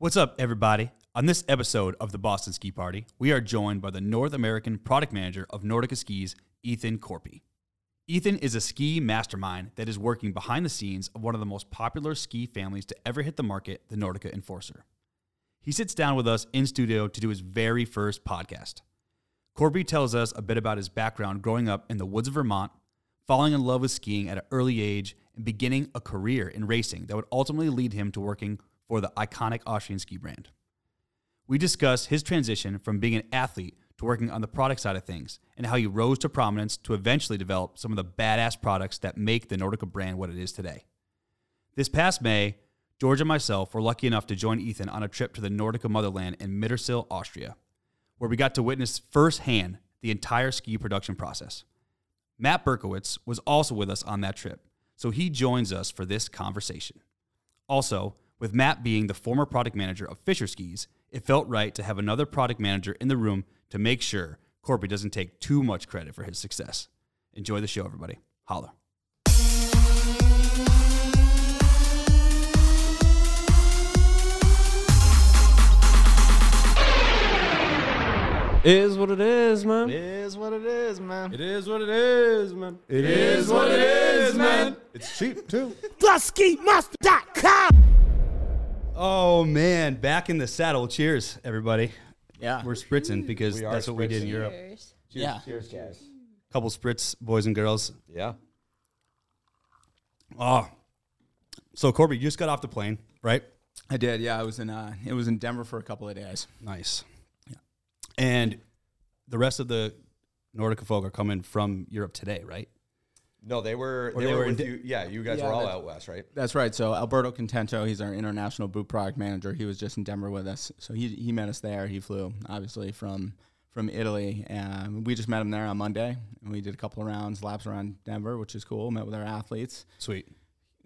What's up, everybody? On this episode of the Boston Ski Party, we are joined by the North American product manager of Nordica Skis, Ethan Korpi. Ethan is a ski mastermind that is working behind the scenes of one of the most popular ski families to ever hit the market, the Nordica Enforcer. He sits down with us in studio to do his very first podcast. Korpi tells us a bit about his background growing up in the woods of Vermont, falling in love with skiing at an early age, and beginning a career in racing that would ultimately lead him to working for the iconic Austrian ski brand. We discuss his transition from being an athlete to working on the product side of things and how he rose to prominence to eventually develop some of the badass products that make the Nordica brand what it is today. This past May, George and myself were lucky enough to join Ethan on a trip to the Nordica motherland in Mittersill, Austria, where we got to witness firsthand the entire ski production process. Matt Berkowitz was also with us on that trip, so he joins us for this conversation. Also, with Matt being the former product manager of Fischer Skis, it felt right to have another product manager in the room to make sure Korpi doesn't take too much credit for his success. Enjoy the show, everybody. Holla. Is what it is, man. It is what it is, man. It is what it is, man. It is what it is, man. It's cheap too. TheSkiMaster.com. Oh man, back in the saddle. Cheers, everybody. Yeah. We're spritzing because We are that's what we did in spritzing. Europe. yeah. Cheers, guys. Couple spritz, boys and girls. Yeah. Oh, so Korpi, you just got off the plane, right? I did. Yeah, I was in. Uh, it was in Denver for a couple of days. Nice. Yeah. And the rest of the Nordica folk are coming from Europe today, right? No, they were. They, they were, were in with di- you. Yeah, you guys Yeah, were all out west, right? That's right. So Alberto Contento, he's our international boot product manager. He was just in Denver with us. So he he met us there. He flew obviously from from Italy, and we just met him there on Monday, and we did a couple of rounds, laps around Denver, which is cool. Met with our athletes. Sweet.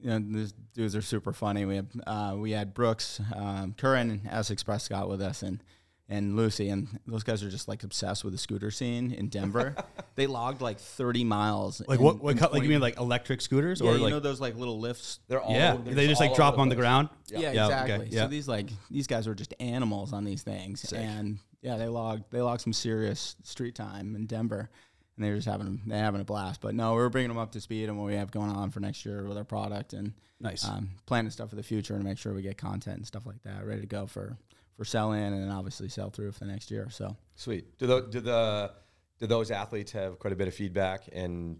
you know, these dudes are super funny. We had uh, we had Brooks, um, Curran, and S Express Scott with us, and and Lucy, and those guys are just like obsessed with the scooter scene in Denver. they logged like thirty miles. Like in- what? what in co- like you mean like electric scooters yeah, or you like know those like little lifts. They're all. yeah? they're They just like drop over on the place. ground. Yeah, Yeah, okay, exactly. yeah. So these like these guys were just animals on these things, Sick. and yeah, they logged they logged some serious street time in Denver, and they were just having they having a blast. But no, we were bringing them up to speed on what we have going on for next year with our product and Nice. um, planning stuff for the future and make sure we get content and stuff like that ready to go for for sell in and then obviously sell through for the next year. So Sweet. Do the do the do those athletes have quite a bit of feedback and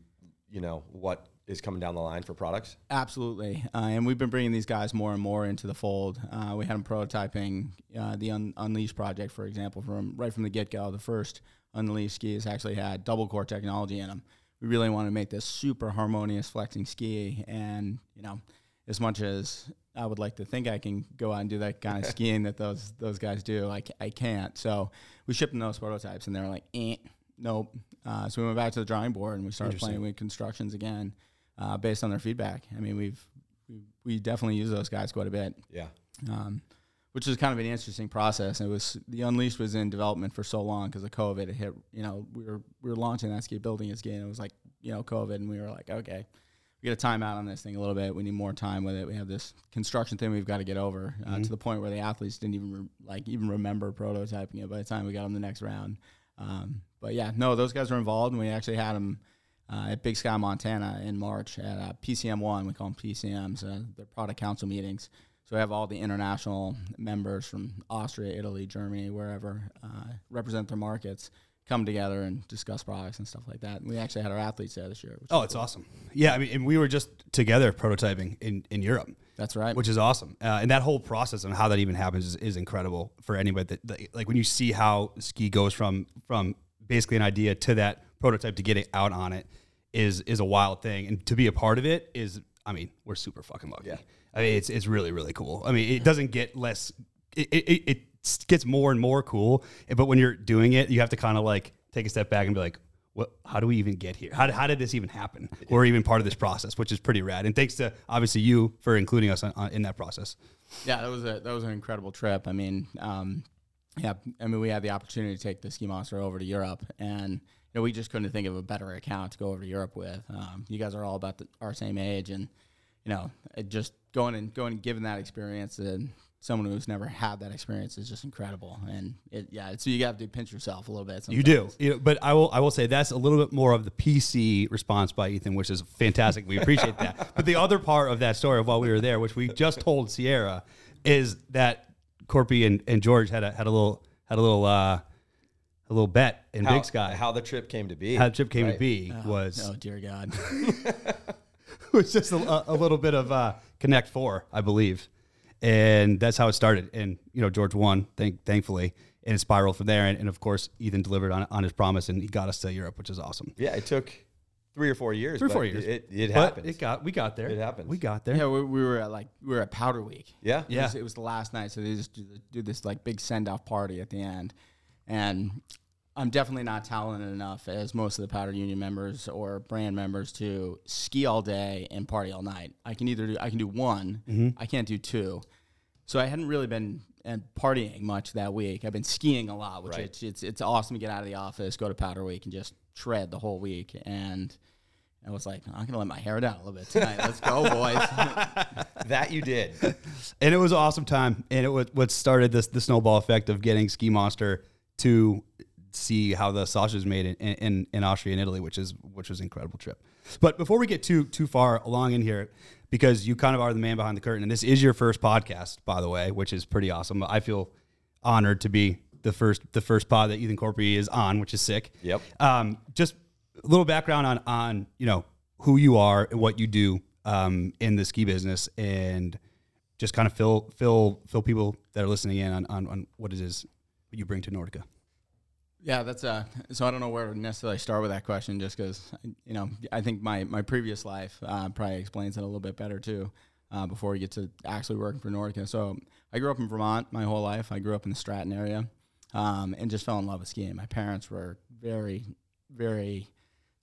you know what is coming down the line for products? absolutely, uh, and we've been bringing these guys more and more into the fold. Uh, we had them prototyping uh, the Un- Unleash project, for example, from right from the get go. The first Unleash skis actually had double core technology in them. We really want to make this super harmonious flexing ski, and you know, as much as I would like to think I can go out and do that kind of skiing that those those guys do, like I can't. So we shipped them those prototypes, and they were like, eh, nope. Uh, so we went back to the drawing board and we started playing with constructions again, uh, based on their feedback. I mean, we've we, we definitely use those guys quite a bit, Yeah. um, which is kind of an interesting process. It was the Unleashed was in development for so long because of COVID. It hit, you know, we were we were launching that ski, building ski, and it was like, you know, COVID, and we were like, okay, we got a timeout on this thing a little bit. We need more time with it. We have this construction thing we've got to get over uh, to the point where the athletes didn't even re- like even remember prototyping it by the time we got them the next round. Um, but yeah, no, those guys were involved, and we actually had them uh, at Big Sky, Montana, in March at uh, PCM one. We call them PCMs, uh, the product council meetings. So we have all the international members from Austria, Italy, Germany, wherever uh, represent their markets come together and discuss products and stuff like that. And we actually had our athletes there this year. Oh, it's cool. awesome. Yeah, I mean, and we were just together prototyping in in Europe. That's right. which is awesome. Uh, and that whole process and how that even happens is, is incredible for anybody that, that like when you see how ski goes from from basically an idea to that prototype to get it out on it is is a wild thing. And to be a part of it is, I mean, we're super fucking lucky. Yeah. I mean, it's it's really really cool. I mean, it doesn't get less. It it, it, it gets more and more cool. But when you're doing it, you have to kind of like take a step back and be like. What, how do we even get here? How, how did this even happen? We're even part of this process, which is pretty rad. And thanks to obviously you for including us on, on, in that process. Yeah, that was a that was an incredible trip. I mean, um, yeah, I mean, we had the opportunity to take the ski monster over to Europe, and you know, we just couldn't think of a better account to go over to Europe with. Um, you guys are all about the, our same age, and you know, it just going and going and giving that experience to, someone who's never had that experience is just incredible. And it, yeah, so you have to pinch yourself a little bit. You do, you know, but I will. I will say that's a little bit more of the PC response by Ethan, which is fantastic. We appreciate that. But the other part of that story of while we were there, which we just told Sierra, is that Korpi and, and George had a had a little had a little uh, a little bet in how, Big Sky. How the trip came to be. How the trip came to Right. be was Oh dear God. it was just a, a little bit of uh, Connect Four, I believe, and that's how it started. And you know, George won, thank, thankfully, and it spiraled from there. And, and of course, Ethan delivered on on his promise, and he got us to Europe, which is awesome. Yeah, it took three or four years. Three or four years. It, it But happened. it got we got there. It happens. We got there. yeah, we, we were at like we were at Powder Week. yeah. It Yeah. was, it was the last night, so they just do, do this like big send off party at the end, and I'm definitely not talented enough as most of the Powder Union members or brand members to ski all day and party all night. I can either do I can do one, Mm-hmm. I can't do two. So I hadn't really been and partying much that week. I've been skiing a lot, which Right. it's, it's it's awesome to get out of the office, go to Powder Week, and just shred the whole week. And I was like, I'm gonna let my hair down a little bit tonight. Let's go, boys. That you did. and it was an awesome time. And it was what started this the snowball effect of getting Ski Monster to see how the sausage is made in, in, in Austria and Italy, which is which was an incredible trip. But before we get too too far along in here, because you kind of are the man behind the curtain, and this is your first podcast, by the way, which is pretty awesome. I feel honored to be the first the first pod that Ethan Korpi is on, which is sick. Yep. Um, just a little background on on you know who you are and what you do um, in the ski business, and just kind of fill fill fill people that are listening in on, on, on what it is you bring to Nordica. Yeah, that's uh. So I don't know where to necessarily start with that question, just because you know I think my my previous life uh, probably explains it a little bit better too. Uh, before we get to actually working for Nordica, so I grew up in Vermont my whole life. I grew up in the Stratton area, um, and just fell in love with skiing. My parents were very, very.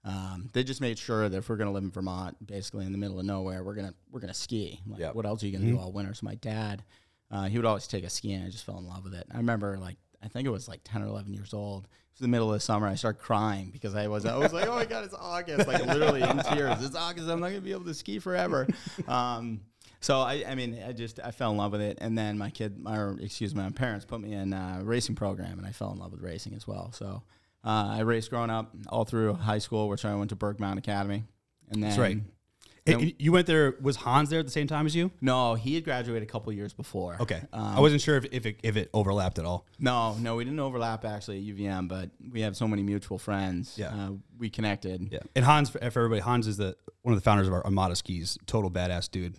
Um, they just made sure that if we're gonna live in Vermont, basically in the middle of nowhere, we're gonna we're gonna ski. Like, Yep. what else are you gonna do all winter? So my dad, uh, he would always take us skiing. I just fell in love with it. I remember like I think it was like ten or eleven years old. It was the middle of the summer. I started crying because I was I was like, oh my god, it's August, like literally in tears. It's August. I'm not gonna be able to ski forever. Um, so I, I mean, I just I fell in love with it, and then my kid, my or excuse me, my parents put me in a racing program, and I fell in love with racing as well. So uh, I raced growing up, all through high school, which I went to Berkmount Academy, and then That's right. And you went there. Was Hans there at the same time as you? No, he had graduated a couple years before. Okay, Um, I wasn't sure if, if it if it overlapped at all. No, no, we didn't overlap actually at UVM, but we have so many mutual friends. Yeah. uh, we connected. Yeah, and Hans for, for everybody, Hans is the one of the founders of our Armada skis. Total badass dude,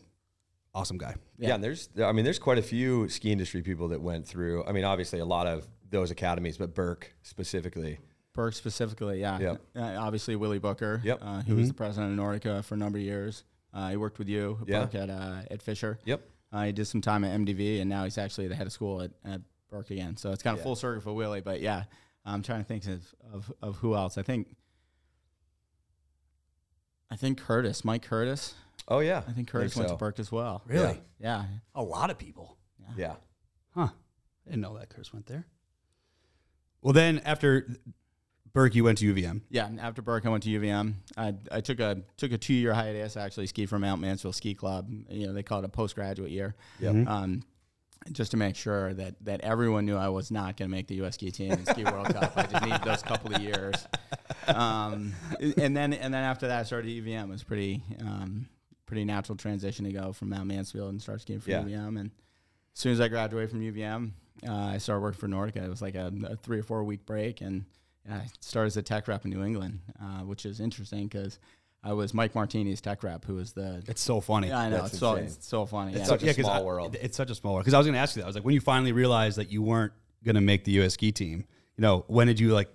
awesome guy. Yeah. and there's, I mean, there's quite a few ski industry people that went through. I mean, obviously a lot of those academies, but Burke specifically. Burke specifically, yeah. Yep. Uh, obviously, Willie Booker, Yep. uh, who was the president of Nordica for a number of years. Uh, he worked with you, Yeah. Burke, at, uh, at Fischer. Yep. Uh, he did some time at MDV, and now he's actually the head of school at, at Burke again. So it's kind of Yeah. full circle for Willie. But yeah, I'm trying to think of, of, of who else. I think I think Curtis, Mike Curtis. Oh yeah. I think Curtis went so. to Burke as well. Really, Yeah. a lot of people. Yeah. Huh. I didn't know that Chris went there. Well, then after Burke, you went to UVM. Yeah, and after Burke, I went to UVM. I, I took a took a two year hiatus. I actually skied for Mount Mansfield Ski Club. You know, they call it a postgraduate year. Yep. Um, just to make sure that that everyone knew I was not going to make the U.S. ski team in Ski World Cup. I just needed those couple of years. Um, and then and then after that, I started UVM. It was pretty um, pretty natural transition to go from Mount Mansfield and start skiing for Yeah. UVM. And as soon as I graduated from UVM, uh, I started working for Nordica. It was like a, a three or four week break, and I started as a tech rep in New England, uh, which is interesting because I was Mike Martini's tech rep, who was the. It's so funny. Yeah, I know it's so it's so funny. It's yeah. such a 'cause small I- world. It's such a small world. Because I was going to ask you that. I was like, when you finally realized that you weren't going to make the U.S. ski team, you know, when did you like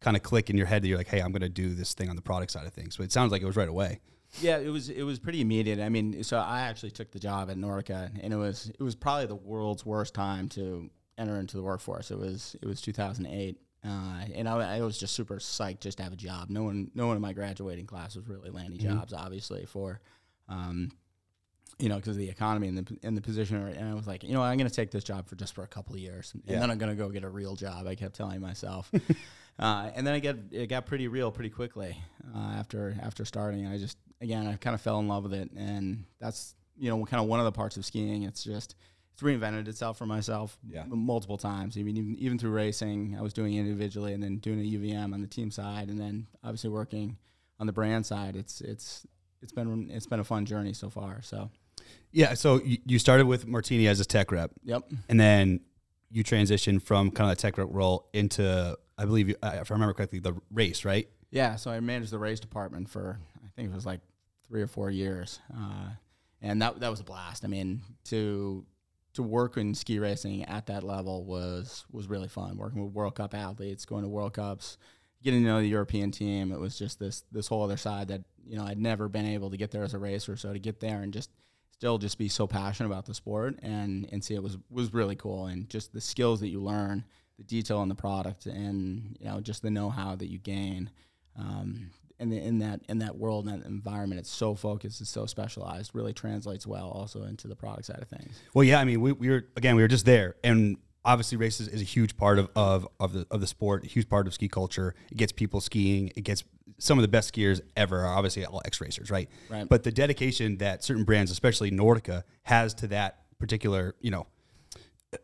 kind of click in your head that you're like, hey, I'm going to do this thing on the product side of things? But it sounds like it was right away. Yeah, it was it was pretty immediate. I mean, so I actually took the job at Nordica, and it was it was probably the world's worst time to enter into the workforce. It was it was 2008, uh, and I, I was just super psyched just to have a job. No one no one in my graduating class was really landing jobs, obviously for. Um, you know, because of the economy and the and the position, and I was like, you know, I'm going to take this job for just for a couple of years, and Yeah. then I'm going to go get a real job. I kept telling myself, uh, and then I get it got pretty real pretty quickly uh, after after starting. And I just again I kind of fell in love with it, and that's you know kind of one of the parts of skiing. It's just it's reinvented itself for myself Yeah. multiple times. I mean, even, even through racing, I was doing it individually and then doing a UVM on the team side, and then obviously working on the brand side. It's it's it's been it's been a fun journey so far. So Yeah. So you, started with Martini as a tech rep, yep, and then you transitioned from kind of the tech rep role into, I believe, you, if I remember correctly, the race, right? yeah. So I managed the race department for I think it was like three or four years, uh, and that that was a blast. I mean, to to work in ski racing at that level was was really fun. Working with World Cup athletes, going to World Cups, getting to know the European team. It was just this this whole other side that you know I'd never been able to get there as a racer. So to get there and just still just be so passionate about the sport and and see it was was really cool. And just the skills that you learn, the detail in the product, and you know just the know how that you gain. Um, and the, in that in that world and that environment, it's so focused, it's so specialized. Really translates well also into the product side of things. Well, yeah. I mean, we, we were again, we were just there, and obviously, races is a huge part of, of of the of the sport, a huge part of ski culture. It gets people skiing. It gets some of the best skiers ever. Are obviously all X racers, right? Right. But the dedication that certain brands, especially Nordica, has to that particular, you know,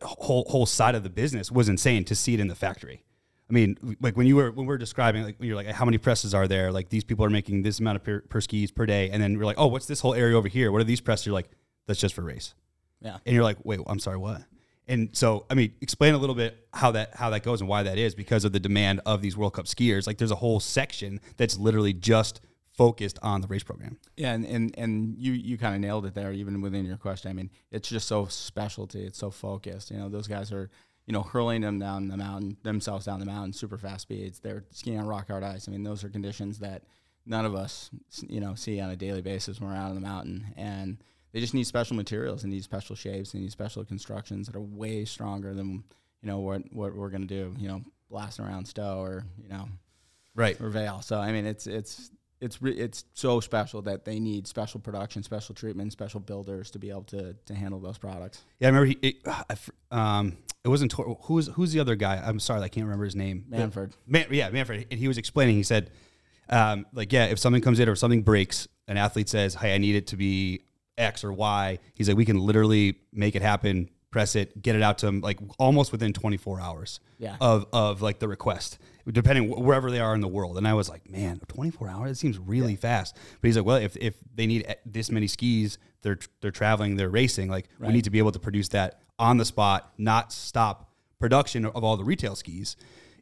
whole whole side of the business was insane to see it in the factory. I mean, like when you were when we were describing, like you're like, how many presses are there? Like these people are making this amount of per, per skis per day, and then we're like, oh, what's this whole area over here? What are these presses? You're like, that's just for race, Yeah. and you're like, wait, I'm sorry, what? And so, I mean, explain a little bit how that how that goes and why that is because of the demand of these World Cup skiers. Like, there's a whole section that's literally just focused on the race program. Yeah, and, and, and you, you kind of nailed it there, even within your question. I mean, it's just so specialty. It's so focused. You know, those guys are, you know, hurling them down the mountain, themselves down the mountain, super fast speeds. They're skiing on rock hard ice. I mean, those are conditions that none of us, you know, see on a daily basis when we're out on the mountain. And they just need special materials and need special shapes and need special constructions that are way stronger than, you know, what, what we're going to do, you know, blasting around Stowe or, you know, Right. or Vail. So I mean, it's it's it's re- it's so special that they need special production, special treatment, special builders to be able to to handle those products. Yeah, I remember he. It, um, it wasn't Tor- who's who's the other guy? I'm sorry, I can't remember his name. Manford. Man, yeah, Manfred. And he was explaining. He said, um, like, yeah, if something comes in or something breaks, an athlete says, "Hey, I need it to be X or Y." He's like, we can literally make it happen, press it, get it out to him, like almost within 24 hours. Yeah. Of of like the request, depending wherever they are in the world. And I was like, man, 24 hours. It seems really fast. But he's like, well, if if they need this many skis, they're they're traveling, they're racing. Like we need to be able to produce that on the spot, not stop production of all the retail skis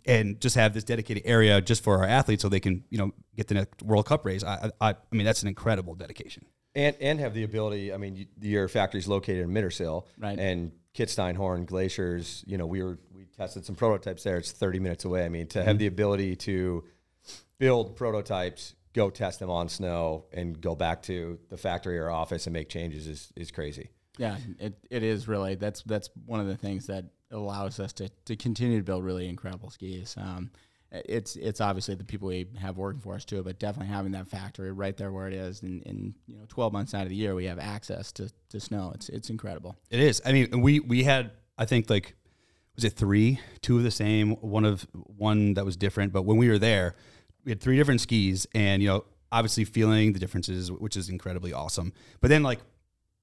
and just have this dedicated area just for our athletes so they can you know get the next World Cup race. I I, I mean that's an incredible dedication. And and have the ability. I mean, you, your factory's located in Mittersill, Right. And Kitzsteinhorn Glaciers. You know, we were we tested some prototypes there. It's 30 minutes away. I mean, to have the ability to build prototypes, go test them on snow, and go back to the factory or office and make changes is is crazy. Yeah, it, it is really that's that's one of the things that allows us to, to continue to build really incredible skis. Um, it's it's obviously the people we have working for us too, but definitely having that factory right there where it is, and in you know twelve months out of the year we have access to, to snow. It's it's incredible. It is. I mean, we we had I think like was it three, two of the same, one of one that was different. But when we were there, we had three different skis, and you know, obviously feeling the differences, which is incredibly awesome. But then like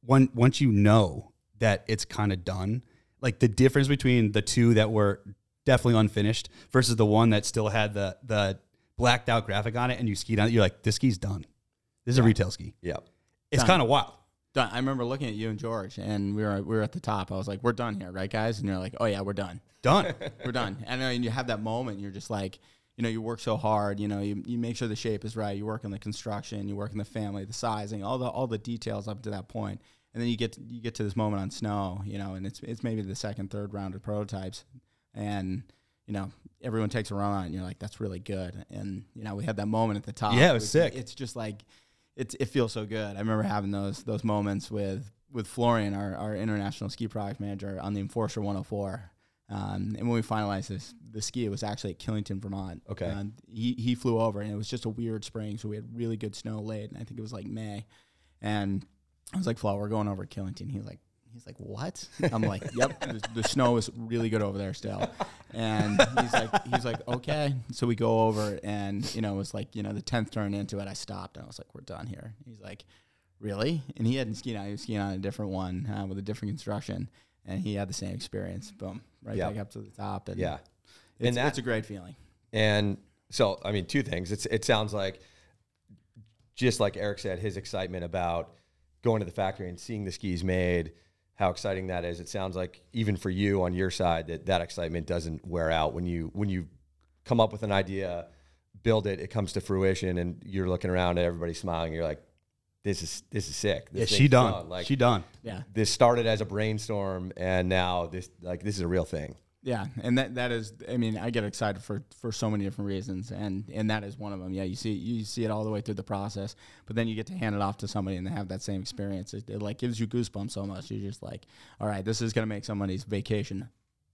one once you know that it's kind of done, like the difference between the two that were definitely unfinished versus the one that still had the the blacked out graphic on it, and you skied on it, you're like, this ski's done. This is a retail ski. Yeah. It's kind of wild. Done. I remember looking at you and George, and we were we were at the top. I was like, "We're done here, right, guys?" And you're like, "Oh yeah, we're done." Done. we're done. And then you have that moment, you're just like, you know, you work so hard, you know, you, you make sure the shape is right, you work on the construction, you work on the family, the sizing, all the all the details up to that point. And then you get to, you get to this moment on snow, you know, and it's it's maybe the second, third round of prototypes. And you know, everyone takes a run on it and you're like, that's really good. And you know, we had that moment at the top. Yeah, it was sick. It's just like it's it feels so good. I remember having those those moments with with Florian, our, our international ski product manager, on the Enforcer 104. Um, and when we finalized this, the ski, it was actually at Killington, Vermont. Okay. And he, he flew over, and it was just a weird spring, so we had really good snow late, and I think it was like May. And I was like, Flo, we're going over to Killington. He's like, he's like, what? I'm like, yep, the, the snow is really good over there still. And he's like, he's like, okay. So we go over, and you know, it was like, you know, the tenth turn into it, I stopped, and I was like, we're done here. He's like, really? And he hadn't skied on; he was skiing on a different one uh, with a different construction. and he had the same experience. Boom, right Yeah. back up to the top, and Yeah. it's, And that- it's a great feeling. And so, I mean, two things. It's it sounds like just like Eric said, his excitement about going to the factory and seeing the skis made, how exciting that is. It sounds like even for you on your side that that excitement doesn't wear out when you when you come up with an idea, build it, it comes to fruition, and you're looking around at everybody smiling. You're like, this is this is sick. Yeah, she thing's done. Like she done. Yeah, this started as a brainstorm, and now this like this is a real thing. Yeah, and that that is. I mean, I get excited for for so many different reasons, and and that is one of them. Yeah, you see you see it all the way through the process, but then you get to hand it off to somebody and they have that same experience. It, it like gives you goosebumps so much. You're just like, all right, this is gonna make somebody's vacation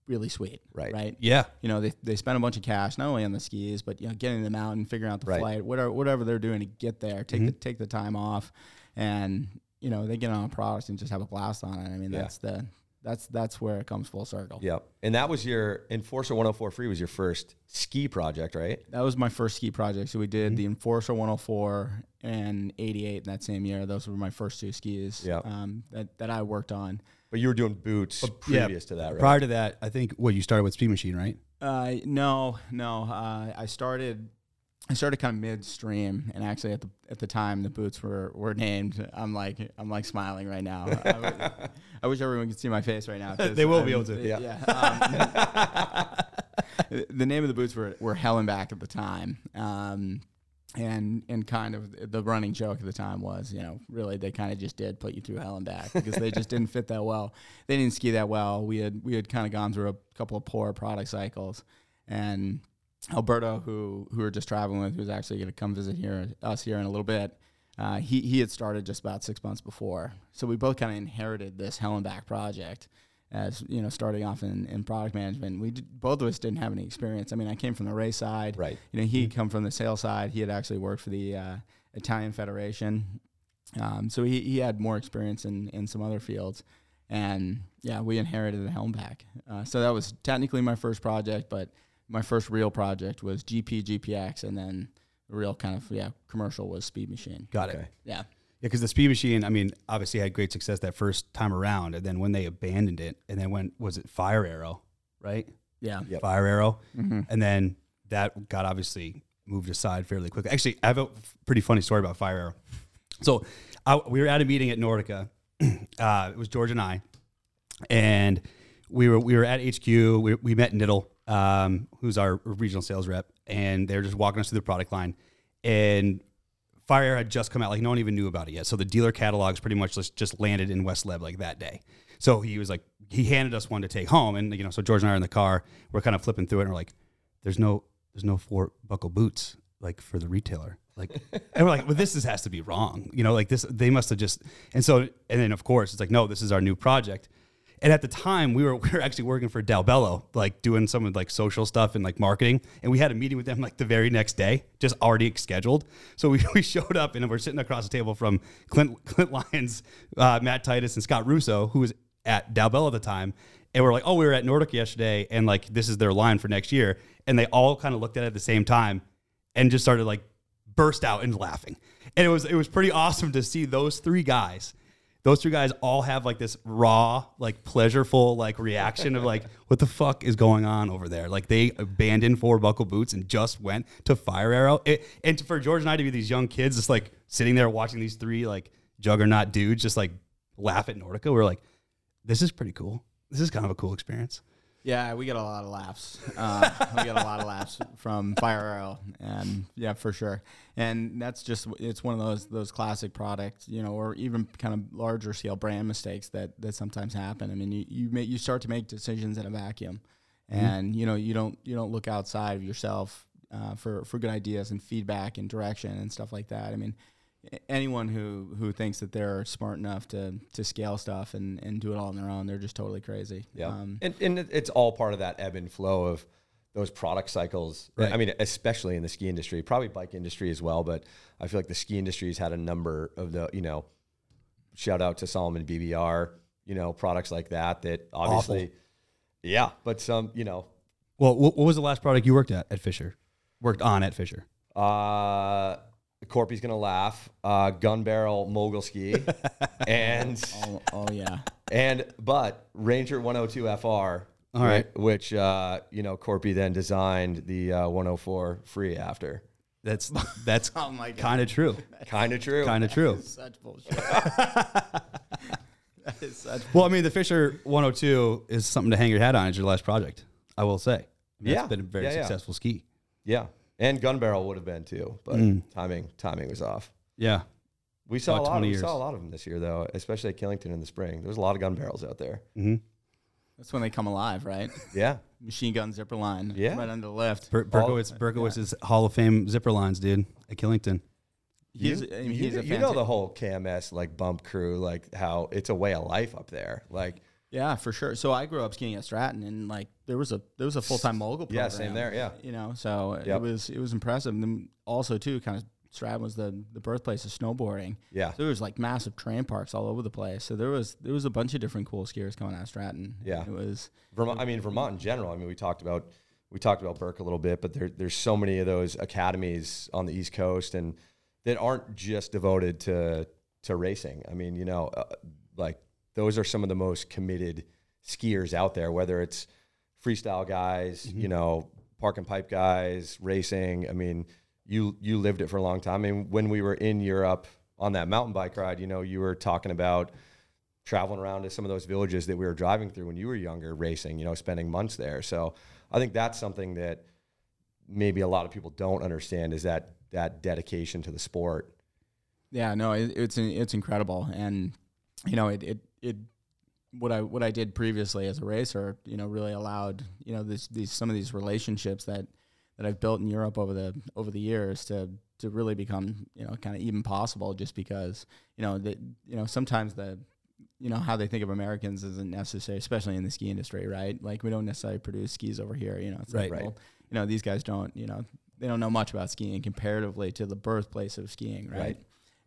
really sweet. Right. Right. Yeah. you know, they, they spend a bunch of cash not only on the skis, but you know, getting them out and figuring out the Right. flight, whatever whatever they're doing to get there, take mm-hmm. the take the time off, and you know they get on a product and just have a blast on it. I mean, Yeah. that's the that's that's where it comes full circle. Yep. And that was your Enforcer 104 Free was your first ski project, right? That was my first ski project. So we did the Enforcer 104 and 88 in that same year. Those were my first two skis Yeah. um, that that I worked on. But you were doing boots yeah, previous to that, right? Prior to that, I think what you started with Speed Machine, right? Uh, no, no. Uh, I started. I started kind of midstream, and actually at the at the time the boots were, were named. I'm like I'm like smiling right now. I, w- I wish everyone could see my face right now. They will I'm- be able to. Yeah. um, the name of the boots were were Hellenback at the time. Um, and and kind of the running joke at the time was, you know, really they kind of just did put you through hell and back because they just didn't fit that well. They didn't ski that well. We had we had kind of gone through a couple of poor product cycles, and Alberto, who who we're just traveling with, who's actually going to come visit here us here in a little bit. Uh, he he had started just about six months before, so we both kind of inherited this hell and back project as you know, starting off in, in product management. We did, both of us didn't have any experience. I mean, I came from the race side, Right. you know, he'd come from the sales side. He had actually worked for the uh, Italian Federation. Um, so he, he had more experience in, in some other fields. And yeah, we inherited the Helmback. Uh, so that was technically my first project, but my first real project was GP, GPX, and then the real kind of, yeah, commercial was Speed Machine. Got Okay. it. Yeah. Yeah, because the Speed Machine, I mean, obviously had great success that first time around, and then when they abandoned it, and then when was it Fire Arrow, right? Yeah. Yep. Fire Arrow, Mhm. and then that got obviously moved aside fairly quickly. Actually, I have a pretty funny story about Fire Arrow. So I, we were at a meeting at Nordica. Uh, it was George and I, and we were we were at HQ. We, we met Niddle, um, who's our regional sales rep, and they're just walking us through the product line. And Fire Arrow had just come out, like no one even knew about it yet. So the dealer catalogs pretty much just, just landed in West Leb like that day. So he was like, he handed us one to take home, and you know, so George and I are in the car, we're kind of flipping through it, and we're like, there's no there's no four buckle boots like for the retailer. Like, and we're like, well, this is, has to be wrong. You know, like this, they must have just, and so, and then of course it's like, no, this is our new project. And at the time we were, we were actually working for Dalbello, like doing some of like social stuff and like marketing. And we had a meeting with them like the very next day, just already scheduled. So we, we showed up and we're sitting across the table from Clint, Clint Lyons, uh, Matt Titus and Scott Russo, who was at Dalbello at the time. And we're like, oh, we were at Nordic yesterday. And like, this is their line for next year. And they all kind of looked at it at the same time and just started like burst out into laughing. And it was it was pretty awesome to see those three guys. Those two guys all have like this raw, like pleasureful, like reaction of like, what the fuck is going on over there? Like they abandoned four buckle boots and just went to Fire Arrow. It, and for George and I to be these young kids, just like sitting there watching these three like juggernaut dudes just like laugh at Nordica, we we're like, this is pretty cool. This is kind of a cool experience. Yeah, we get a lot of laughs. Uh, we get a lot of laughs from Fire Arrow, and yeah, for sure. And that's just it's one of those those classic products, you know, or even kind of larger scale brand mistakes that that sometimes happen. I mean, you you make you start to make decisions in a vacuum, and you know you don't you don't look outside of yourself uh, for for good ideas and feedback and direction and stuff like that. I mean. A- Anyone who, who thinks that they're smart enough to, to scale stuff and, and do it all on their own, they're just totally crazy. Yeah. Um, and, and it's all part of that ebb and flow of those product cycles. Right. I mean, especially in the ski industry, probably bike industry as well. But I feel like the ski industry has had a number of the, you know, shout out to Salomon BBR, you know, products like that, that obviously, yeah, but some, you know, Well, what, what was the last product you worked at at Fischer? Worked on at Fischer? uh, Korpi's gonna laugh. Uh, gun barrel mogul ski, and oh, oh yeah. and but Ranger 102 FR. All right. Which uh, you know, Korpi then designed the uh, 104 free after. That's that's Oh my God. kind of true. Kind of true. Kind of true. Such bullshit. that is such. Well, I mean, the Fischer 102 is something to hang your hat on as your last project. I will say. I mean, Yeah. It's been a very Yeah, yeah. successful ski. Yeah, and gun barrel would have been too, but Mm. timing timing was off. Yeah. We saw About a lot. Of, we years. saw a lot of them this year, though, especially at Killington in the spring. There was a lot of gun barrels out there. Mm-hmm. That's when they come alive, right? Yeah, Machine gun zipper line. Yeah. Right under the lift. Ber- Berkowitz, Berkowitz's Hall of Fame zipper lines, dude, at Killington. He's, you, I mean, you he's know- a you know the whole KMS like bump crew, like how it's a way of life up there. Like Yeah, for sure. So I grew up skiing at Stratton, and like there was a there was a full time mogul Program, Yeah, same there, yeah. you know, so Yep. it was it was impressive. And then also too, kind of Stratton was the the birthplace of snowboarding. yeah, So there was like massive train parks all over the place. So there was there was a bunch of different cool skiers coming out of Stratton. Yeah. it was Vermont. I mean Vermont in general. I mean we talked about we talked about Burke a little bit, but there there's so many of those academies on the East Coast and that aren't just devoted to to racing. I mean you know uh, like those are some of the most committed skiers out there. Whether it's freestyle guys, mm-hmm. you know, park and pipe guys, racing. I mean, you you lived it for a long time. I mean, when we were in Europe on that mountain bike ride, you know, you were talking about traveling around to some of those villages that we were driving through when you were younger, racing. You know, spending months there. So I think that's something that maybe a lot of people don't understand is that that dedication to the sport. Yeah, no, it, it's it's incredible, and you know, it, it it what I what I did previously as a racer, you know, really allowed you know this these some of these relationships that that I've built in Europe over the over the years to to really become you know kind of even possible, just because you know that you know sometimes the you know how they think of Americans isn't necessary, especially in the ski industry, right? Like we don't necessarily produce skis over here, you know. It's Right. like, Right. well, you know, these guys don't, you know, they don't know much about skiing comparatively to the birthplace of skiing, right? Right.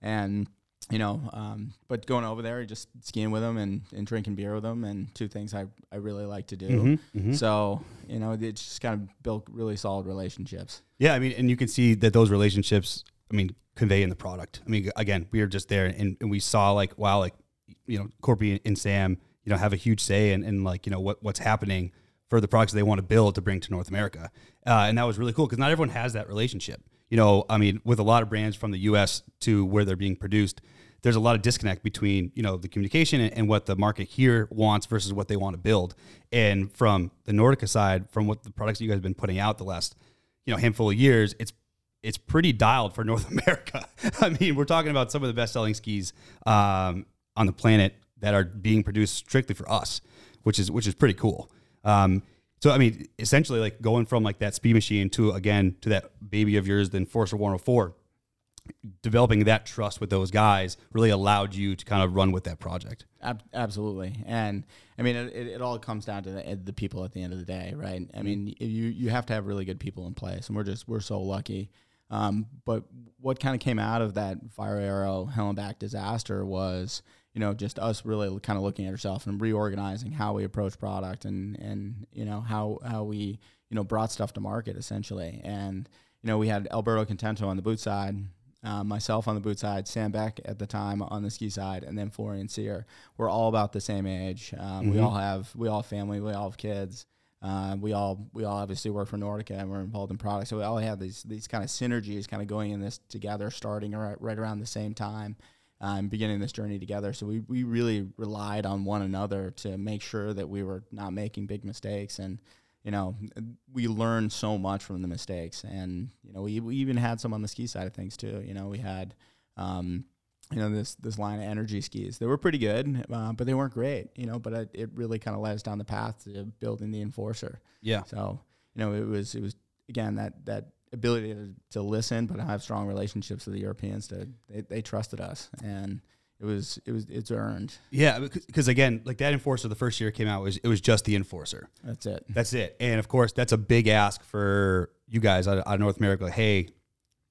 And you know, um, but going over there, just skiing with them and, and drinking beer with them, and two things I, I really like to do. Mm-hmm. Mm-hmm. So you know, it just kind of built really solid relationships. Yeah, I mean, and you can see that those relationships, I mean, convey in the product. I mean, again, we were just there and, and we saw like, wow, like, you know, Korpi and Sam, you know, have a huge say in, in like, you know, what, what's happening for the products they want to build to bring to North America. Uh, and that was really cool because not everyone has that relationship. You know, I mean, with a lot of brands from the US to where they're being produced, there's a lot of disconnect between, you know, the communication and, and what the market here wants versus what they want to build. And from the Nordica side, from what the products you guys have been putting out the last, you know, handful of years, it's it's pretty dialed for North America. I mean, we're talking about some of the best selling skis um, on the planet that are being produced strictly for us, which is which is pretty cool. Um, so I mean, essentially, like going from like that speed machine to again to that baby of yours, the Enforcer 104, developing that trust with those guys really allowed you to kind of run with that project. Ab- absolutely, and I mean, it, it, all comes down to the, the people at the end of the day, right? I mean, you you have to have really good people in place, and we're just we're so lucky. Um, but what kind of came out of that Fire Arrow Hellenbach disaster was, you know, just us really kind of looking at ourselves and reorganizing how we approach product and and you know how how we you know brought stuff to market essentially, and you know we had Alberto Contento on the boot side, uh, myself on the boot side, Sam Beck at the time on the ski side, and then Florian Sear. We're all about the same age. Um, We all have we all have family. We all have kids. Uh, we all we all obviously work for Nordica and we're involved in products. So we all have these these kind of synergies, kind of going in this together, starting right, right around the same time. Um, beginning this journey together, so we, we really relied on one another to make sure that we were not making big mistakes, and you know, we learned so much from the mistakes. And, you know, we, we even had some on the ski side of things too. You know, we had, um, you know, this, this line of energy skis. They were pretty good, uh, but they weren't great, you know, but it, it really kind of led us down the path to building the Enforcer. Yeah. So, you know, it was, it was again, that, that ability to, to listen, but have strong relationships with the Europeans to, they, they trusted us and, it was it was it's earned. Yeah, because again, like that enforcer, the first year it came out was it was just the enforcer. That's it. That's it. And of course, that's a big ask for you guys out, of North America. Like, hey,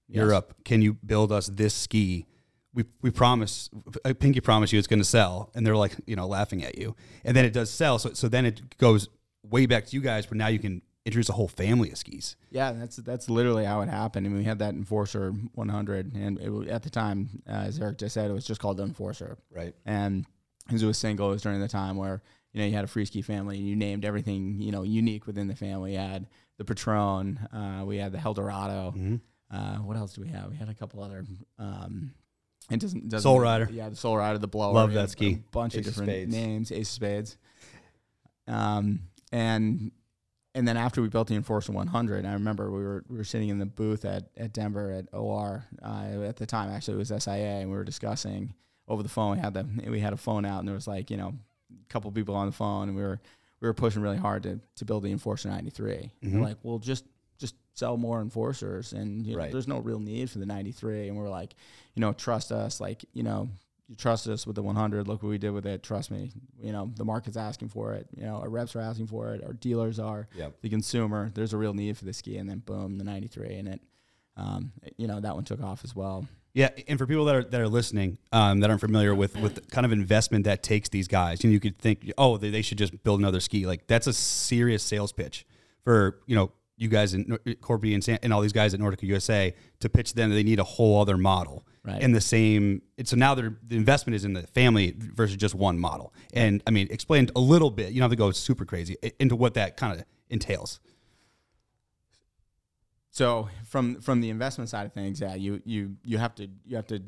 Europe, can you build us this ski? We, we promise, I Pinky promise you it's going to sell. And they're like, you know, laughing at you. And then it does sell. So, so then it goes way back to you guys, but now you can introduce a whole family of skis. Yeah, that's that's literally how it happened. I mean, we had that Enforcer 100, and it, at the time, uh, as Eric just said, it was just called the Enforcer. Right. And because it was single. It was during the time where you know you had a free ski family and you named everything you know unique within the family. You had the Patron, uh, we had the Eldorado. Mm-hmm. Uh, what else do we have? We had a couple other. Um, it doesn't, doesn't Soul Rider. Yeah, the Soul Rider, the Blower. Love that ski. A bunch Ace of of different Spades. names. Ace of Spades. Um, and and then after we built the Enforcer 100, I remember we were we were sitting in the booth at, at Denver at OR uh, at the time. Actually, it was SIA, and we were discussing over the phone. We had the we had a phone out, and there was like you know a couple people on the phone, and we were we were pushing really hard to, to build the Enforcer 93. And Mhm. They're like, well, just just sell more Enforcers, and you know, Right. there's no real need for the 93. And we are like, you know, trust us, like you know. You trusted us with the 100. Look what we did with it. Trust me. You know the market's asking for it. You know our reps are asking for it. Our dealers are Yep. the consumer. There's a real need for the ski, and then boom, the 93, and it, um, you know, that one took off as well. Yeah, and for people that are that are listening, um, that aren't familiar with with the kind of investment that takes these guys, you know, you could think, oh, they, they should just build another ski. Like that's a serious sales pitch for you know you guys in Korpi and, San, and all these guys at Nordica USA to pitch them that they need a whole other model. Right. In the same, so now the investment is in the family versus just one model. And I mean, explain a little bit. You don't have to go super crazy into what that kind of entails. So from from the investment side of things, yeah, you you you have to you have to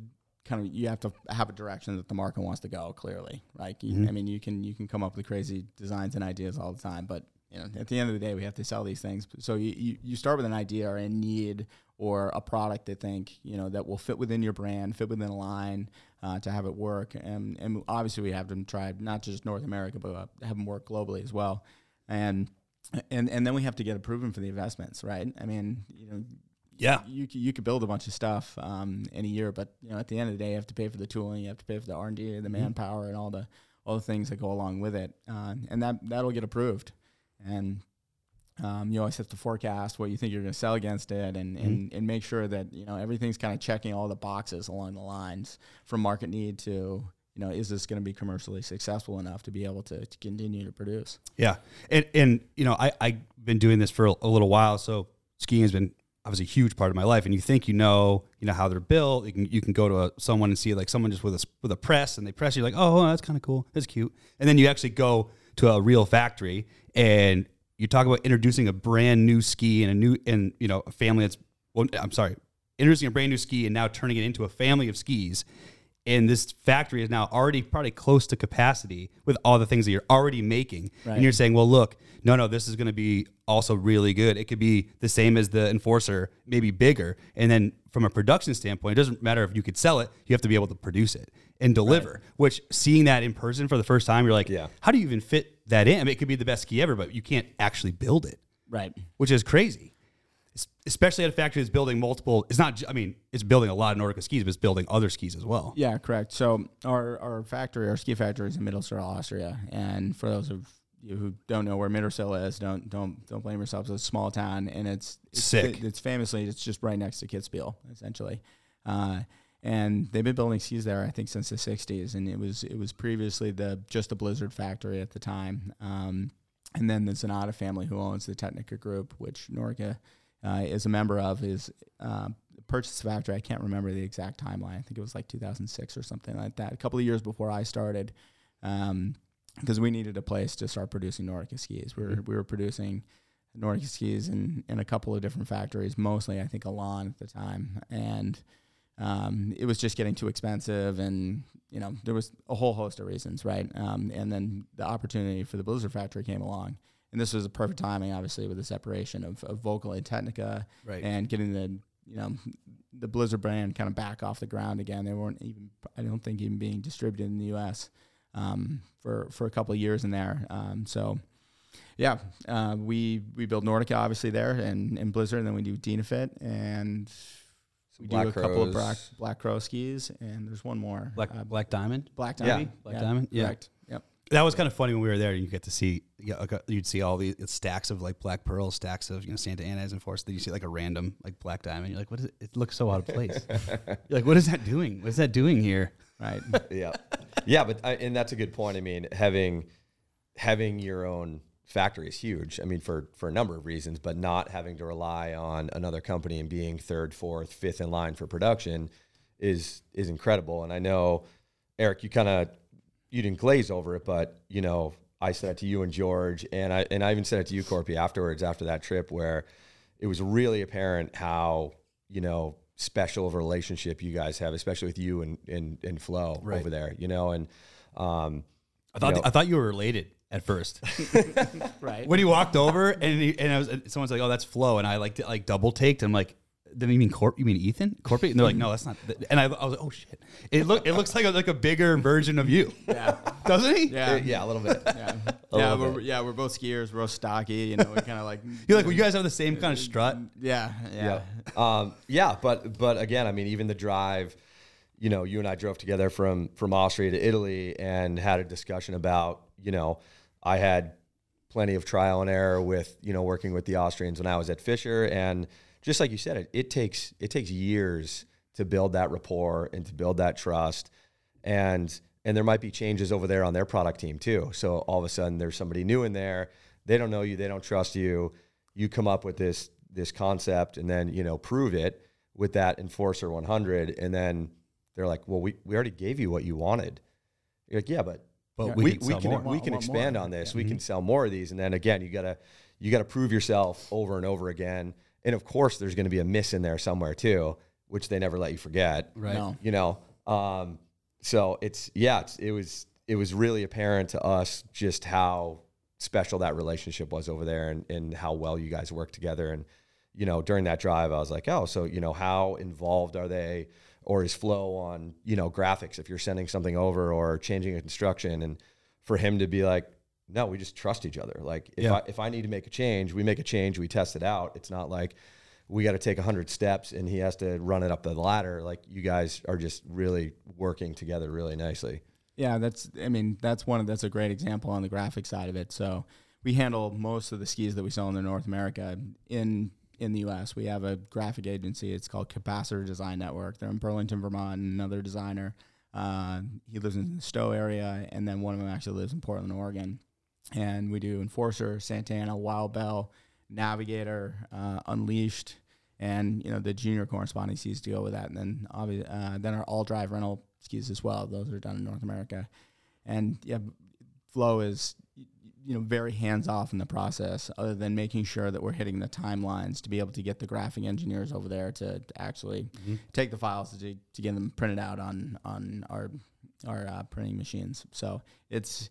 kind of you have to have a direction that the market wants to go. Clearly, like you, mm-hmm. I mean, you can you can come up with crazy designs and ideas all the time, but you know, at the end of the day, we have to sell these things. So you, you, you start with an idea or a need or a product that think you know that will fit within your brand, fit within a line uh, to have it work. And and obviously, we have them try not just North America, but uh, have them work globally as well. And and and then we have to get approval for the investments, right? I mean, you know, Yeah. you you could build a bunch of stuff um, in a year, but you know, at the end of the day, you have to pay for the tooling, you have to pay for the R and D, the manpower, and all the all the things that go along with it, uh, and that that'll get approved. And um, you always have to forecast what you think you're going to sell against it, and, and and make sure that you know everything's kind of checking all the boxes along the lines from market need to you know is this going to be commercially successful enough to be able to, to continue to produce. Yeah, and and you know I I've been doing this for a, little while, so skiing has been obviously a huge part of my life. And you think you know you know how they're built. You can you can go to a, someone and see like someone just with a with a press, and they press you like oh that's kind of cool, that's cute. And then you actually go to a real factory and you talk about introducing a brand new ski and a new and you know a family that's well I'm sorry introducing a brand new ski and now turning it into a family of skis. And this factory is now already probably close to capacity with all the things that you're already making. Right. and you're saying well look no no this is going to be also really good. It could be the same as the enforcer maybe bigger. And then from a production standpoint it doesn't matter if you could sell it you have to be able to produce it and deliver which seeing that in person for the first time you're like Yeah. how do you even fit that in I mean, it could be the best ski ever but you can't actually build it Right. which is crazy. Es- Especially at a factory that's building multiple. It's not. I mean, it's building a lot of Nordica skis, but it's building other skis as well. Yeah, correct. So our our factory, our ski factory, is in Mittersill, Austria. And for those of you who don't know where Mittersill is, don't don't don't blame yourselves. It's a small town, and it's, it's Sick. It's famously it's just right next to Kitzbühel, essentially. Uh, and they've been building skis there, I think, since the '60s. And it was it was previously the just a Blizzard factory at the time. Um, and then the Zanatta family, who owns the Tecnica Group, which Nordica uh, is a member of, is uh, purchased the factory. I can't remember the exact timeline. I think it was like 2006 or something like that. A couple of years before I started, because we needed a place to start producing Nordica skis. We were we were producing Nordica skis in in a couple of different factories, mostly I think Alon at the time, and um, it was just getting too expensive, and you know there was a whole host of reasons, right? Um, and then the opportunity for the Blizzard factory came along, and this was a perfect timing, obviously, with the separation of, of Vocal and Tecnica, Right. and getting the you know the Blizzard brand kind of back off the ground again. They weren't even, I don't think, even being distributed in the U.S. Um, for for a couple of years in there. Um, so yeah, uh, we we build Nordica obviously there and, and Blizzard, and then we do Dynafit and we Black do a couple of Black Black Crow skis, and there's one more Black uh, Black Diamond. Black Yeah. Diamond. Black Diamond? Yeah. correct. Yep. That was kind of funny when we were there. You get to see. Yeah, like, uh, you'd see all these stacks of like black pearl, stacks of you know Santa Ana's and Force. Then you see like a random like black diamond. You're like, what is it? It looks so out of place. You're like, what is that doing? What is that doing here? Right. yeah, yeah, but I, and that's a good point. I mean, having having your own factory is huge. I mean, for for a number of reasons, but not having to rely on another company and being third, fourth, fifth in line for production is is incredible. And I know, Eric, you kind of you didn't glaze over it, but you know, I said it to you and George, and I and I even said it to you, Korpi, afterwards after that trip, where it was really apparent how you know special of a relationship you guys have, especially with you and and, and Flo Right. over there. You know, and um, I thought know- I thought you were related at first. Right. when he walked over and he, and I was someone's like, "Oh, that's Flo," and I like like double taked. I'm like, "Then you mean Corp? You mean Ethan? Korpi?" And they're like, "No, that's not." th-" And I, I was like, "Oh shit!" It look it looks like a, like a bigger version of you, yeah. doesn't he? Yeah. yeah, a little bit. Yeah. A yeah, we're, bit. yeah, we're both skiers. We're both stocky. You know, we kind of like. You're like, well, you guys have the same kind of strut. Yeah, yeah. yeah. Um, yeah, but but again, I mean, even the drive, you know, you and I drove together from from Austria to Italy and had a discussion about, you know, I had plenty of trial and error with, you know, working with the Austrians when I was at Fischer, and just like you said, it, it takes it takes years to build that rapport and to build that trust, and and there might be changes over there on their product team too. So all of a sudden, there's somebody new in there. They don't know you. They don't trust you. You come up with this this concept and then you know prove it with that Enforcer 100, and then they're like, "Well, we, we already gave you what you wanted." You're like, "Yeah, but But Yeah. we, we, can we can more. we can expand more. on this. Yeah. We can mm-hmm. sell more of these, and then again, you gotta you gotta prove yourself over and over again. And of course, there's going to be a miss in there somewhere too, which they never let you forget right. No. you know um so it's yeah it's, it was it was really apparent to us just how special that relationship was over there and, and how well you guys worked together and you know during that drive i was like oh so you know how involved are they or is Flo on you know graphics if you're sending something over or changing a construction and for him to be like no we just trust each other like if Yeah. i if i need to make a change we make a change we test it out it's not like we got to take 100 steps and he has to run it up the ladder like you guys are just really working together really nicely Yeah, that's. I mean, that's one. Of, that's a great example on the graphic side of it. So we handle most of the skis that we sell in the North America in in the U.S. We have a graphic agency. It's called Capacitor Design Network. They're in Burlington, Vermont. And another designer. Uh, he lives in the Stowe area, and then one of them actually lives in Portland, Oregon. And we do Enforcer, Santa Ana, Wild Belle, Navigator, uh, Unleashed, and you know the junior corresponding skis to go with that, and then obviously uh, then our all drive rental skis as well. Those are done in North America, and yeah, Flo is you know very hands off in the process, other than making sure that we're hitting the timelines to be able to get the graphic engineers over there to, to actually take the files to to get them printed out on on our our uh, printing machines. So it's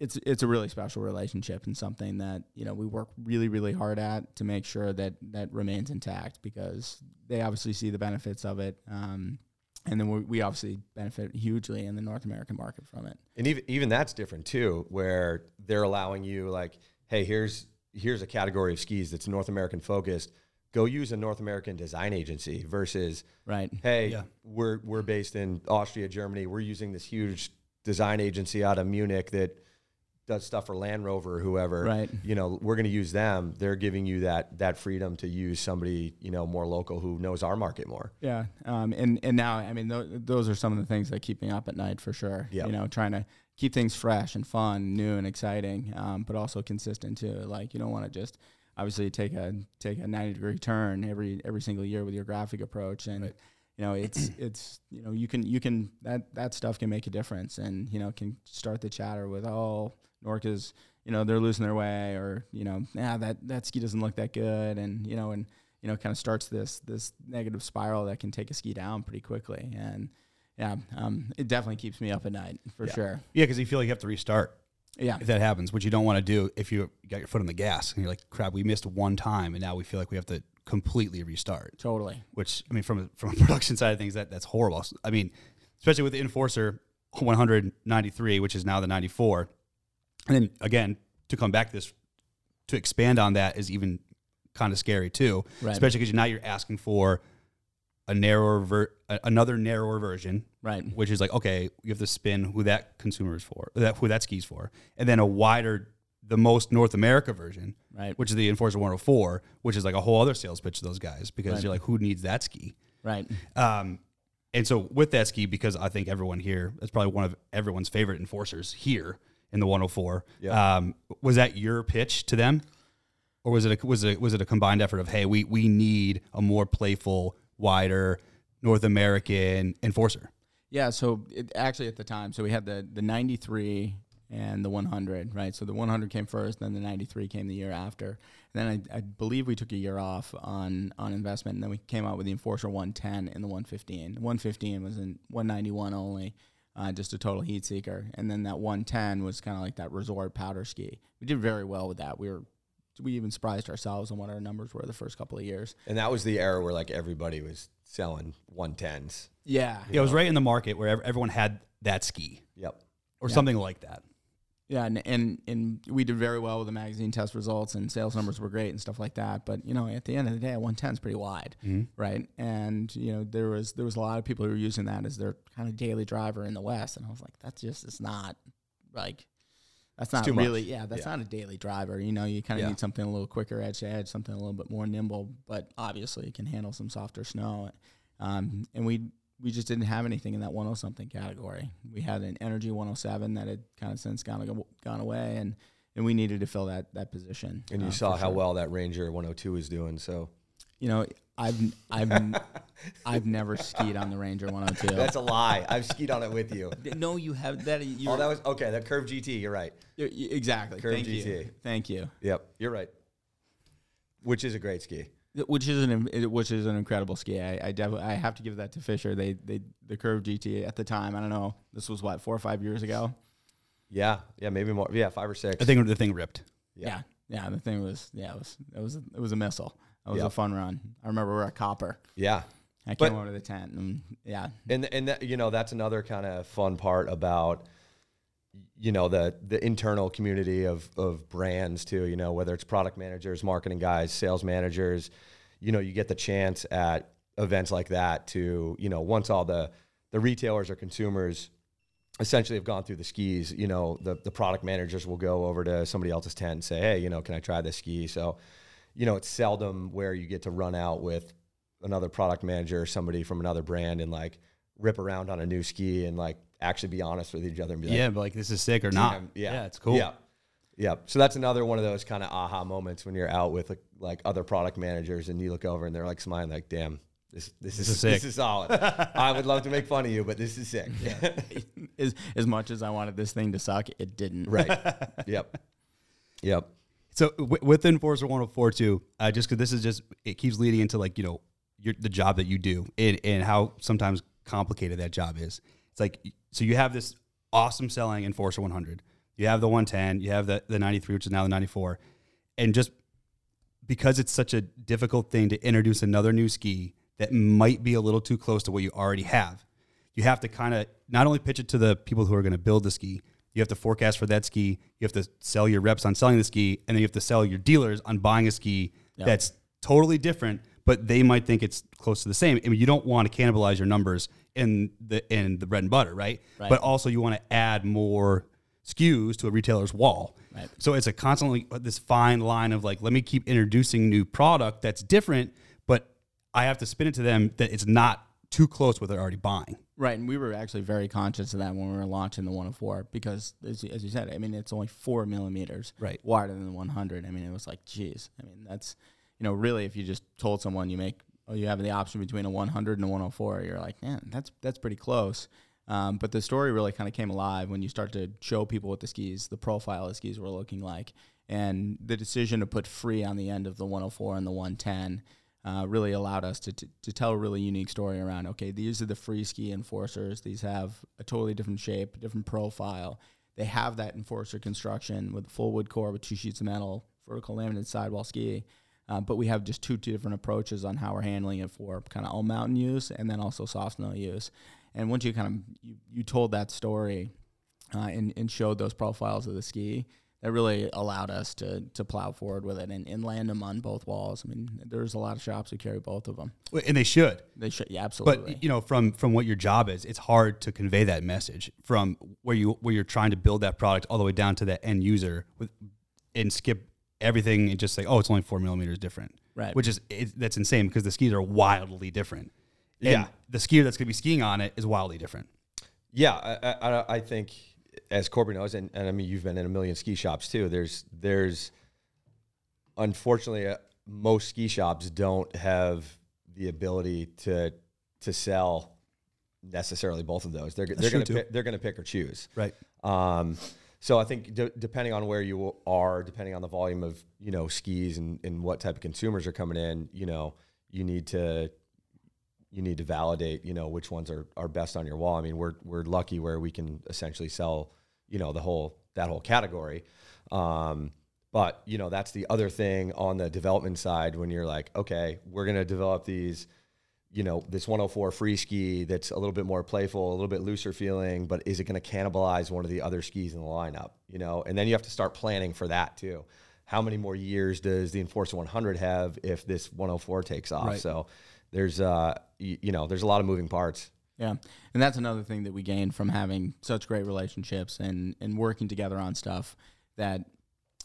it's it's a really special relationship and something that you know we work really really hard at to make sure that that remains intact because they obviously see the benefits of it um, and then we, we obviously benefit hugely in the North American market from it. and even even that's different too where they're allowing you like hey here's here's a category of skis that's north american focused go use a north american design agency versus Right. hey Yeah. we're we're based in austria germany we're using this huge design agency out of munich that does stuff for land rover or whoever Right. you know we're going to use them they're giving you that that freedom to use somebody you know more local who knows our market more Yeah, um, and and now I mean th- those are some of the things that keep me up at night for sure. Yep. You know, trying to keep things fresh and fun, new and exciting, um, but also consistent too. Like you don't want to just obviously take a take a ninety degree turn every every single year with your graphic approach and. You know, it's it's you know you can you can that that stuff can make a difference, and you know can start the chatter with oh Nordica's you know they're losing their way, or you know yeah that that ski doesn't look that good, and you know and you know, kind of starts this this negative spiral that can take a ski down pretty quickly. And yeah, um, it definitely keeps me up at night for sure. Yeah, because you feel like you have to restart Yeah, if that happens, which you don't want to do if you got your foot on the gas and you're like, crap, we missed one time and now we feel like we have to completely restart. totally. Which I mean, from a, from a production side of things, that that's horrible. I mean, especially with the Enforcer 193, which is now the 94, and then again to come back to this to expand on that is even kind of scary too, Right. especially because now you're asking for a narrower ver- another narrower version Right. which is like okay, you have to spin who that consumer is for, that who that skis for, and then a wider, the most North America version, Right. which is the Enforcer 104, which is like a whole other sales pitch to those guys because Right. you're like, who needs that ski? Right. Um, and so with that ski, because I think everyone here, that's probably one of everyone's favorite enforcers here in the 104. Yeah. Um, was that your pitch to them, or was it a, was it was it a combined effort of hey, we we need a more playful, wider North American enforcer? Yeah, so it, actually at the time, so we had the the 93 and the 100, right? So the 100 came first, then the 93 came the year after. And then I, I believe we took a year off on on investment, and then we came out with the Enforcer 110 and the 115. The 115 was in 191 only, uh, just a total heat seeker, and then that 110 was kind of like that resort powder ski. We did very well with that. We were we even surprised ourselves on what our numbers were the first couple of years. And that was the era where like everybody was selling 110s. Yeah, Yeah, it was right in the market where everyone had that ski Yep. or something like that. Yeah, and, and and we did very well with the magazine test results, and sales numbers were great and stuff like that. But you know, at the end of the day, a one ten is pretty wide, right? And you know, there was there was a lot of people who were using that as their kind of daily driver in the West, and I was like, that's just it's not like that's not too much. really yeah, that's Yeah. not a daily driver. You know, you kind of Yeah. need something a little quicker edge to edge, something a little bit more nimble, but obviously it can handle some softer snow. Um, and we we just didn't have anything in that 10 something category. We had an Energy 107 that had kind of since gone gone away, and and we needed to fill that that position. And you uh, saw how sure. well that Ranger 102 was doing. So You know, I've I've I've never skied on the Ranger 102. that's a lie. I've skied on it with you. no, you have that. You're, Oh, that was okay. That Curve GT. You're right. you're- exactly. Curve Thank you. GT. Thank you. Yep. You're right. Which is a great ski. Which is an which is an incredible ski. I, I definitely I have to give that to Fischer. They they the Curve GT at the time. I don't know. This was what four or five years ago. Yeah. Yeah. Maybe more. Yeah. Five or six. I think the thing ripped. Yeah. yeah, The thing was, yeah, it was, it was, it was a missile. It was Yep. a fun run. I remember we were at Copper. Yeah. I But- came over to the tent, and yeah, and and that, you know that's another kind of fun part about you know the the internal community of of brands too you know whether it's product managers marketing guys sales managers you know you get the chance at events like that to you know once all the the retailers or consumers essentially have gone through the skis you know the the product managers will go over to somebody else's tent and say hey you know can i try this ski? So you know it's seldom where you get to run out with another product manager or somebody from another brand and like rip around on a new ski and like actually be honest with each other and be like, Yeah, but like this is sick or not. Yeah, yeah, it's cool. Yeah, yeah. So that's another one of those kind of aha moments when you're out with like, like other product managers and you look over and they're like smiling, like, "Damn, this this, is is this is solid." I would love to make fun of you, but this is sick. as as much as I wanted this thing to suck, it didn't. right. Yep. Yep. So w- with Enforcer 104 too, uh, just because this is just it keeps leading into like you know your, the job that you do and, and how sometimes complicated that job is. It's like so you have this awesome selling Enforcer 100, you have the 110, you have the the 93, which is now the 94, and just because it's such a difficult thing to introduce another new ski that might be a little too close to what you already have, you have to kind of not only pitch it to the people who are going to build the ski, you have to forecast for that ski, you have to sell your reps on selling the ski, and then you have to sell your dealers on buying a ski that's totally different, but they might think it's close to the same. I mean, you don't want to cannibalize your numbers in the in the bread and butter, right? Right. But also you want to add more SKUs to a retailer's wall. Right. So it's a constantly this fine line of like, let me keep introducing new product that's different, but I have to spin it to them that it's not too close what they're already buying. Right, and we were actually very conscious of that when we were launching the 104 because, as you, as you said, I mean, it's only four millimeters Right. wider than the 100. I mean, it was like, geez, I mean, that's, you know, really, if you just told someone you make, oh, you have the option between a 100 and a 104, you're like, man, that's that's pretty close. Um, but the story really kind of came alive when you start to show people what the skis, the profile of the skis were looking like, and the decision to put free on the end of the 104 and the 110 uh, really allowed us to, to, to tell a really unique story around okay, these are the free ski enforcers. These have a totally different shape, different profile. They have that enforcer construction with full wood core with two sheets of metal, vertical laminated sidewall ski. Uh, but we have just two, two different approaches on how we're handling it for kind of all mountain use and then also soft snow use. And once you kind of you, you told that story uh, and, and showed those profiles of the ski, that really allowed us to to plow forward with it and, and land them on both walls. I mean, there's a lot of shops who carry both of them. And they should. They should, yeah, absolutely. But you know, from from what your job is, it's hard to convey that message from where you where you're trying to build that product all the way down to that end user with and skip everything and just say, oh, it's only four millimeters different, Right. Which is it, that's insane because the skis are wildly different. And Yeah. the skier that's going to be skiing on it is wildly different. Yeah, I, I, I think as Corbin knows, and, and I mean you've been in a million ski shops too. There's there's unfortunately uh, most ski shops don't have the ability to to sell necessarily both of those. They're they're gonna pick, they're gonna pick or choose. Right. Um, so I think depending on where you are, depending on the volume of you know skis and, and what type of consumers are coming in, you know, you need to you need to validate you know which ones are, are best on your wall. I mean, we're we're lucky where we can essentially sell you know the whole that whole category. Um, but you know that's the other thing on the development side when you're like, okay, we're gonna develop these you know, this 104 free ski that's a little bit more playful, a little bit looser feeling, but is it going to cannibalize one of the other skis in the lineup? You know, and then you have to start planning for that too. How many more years does the Enforcer 100 have if this 104 takes off? Right. So there's, uh, y- you know, there's a lot of moving parts. Yeah, and that's another thing that we gained from having such great relationships and and working together on stuff that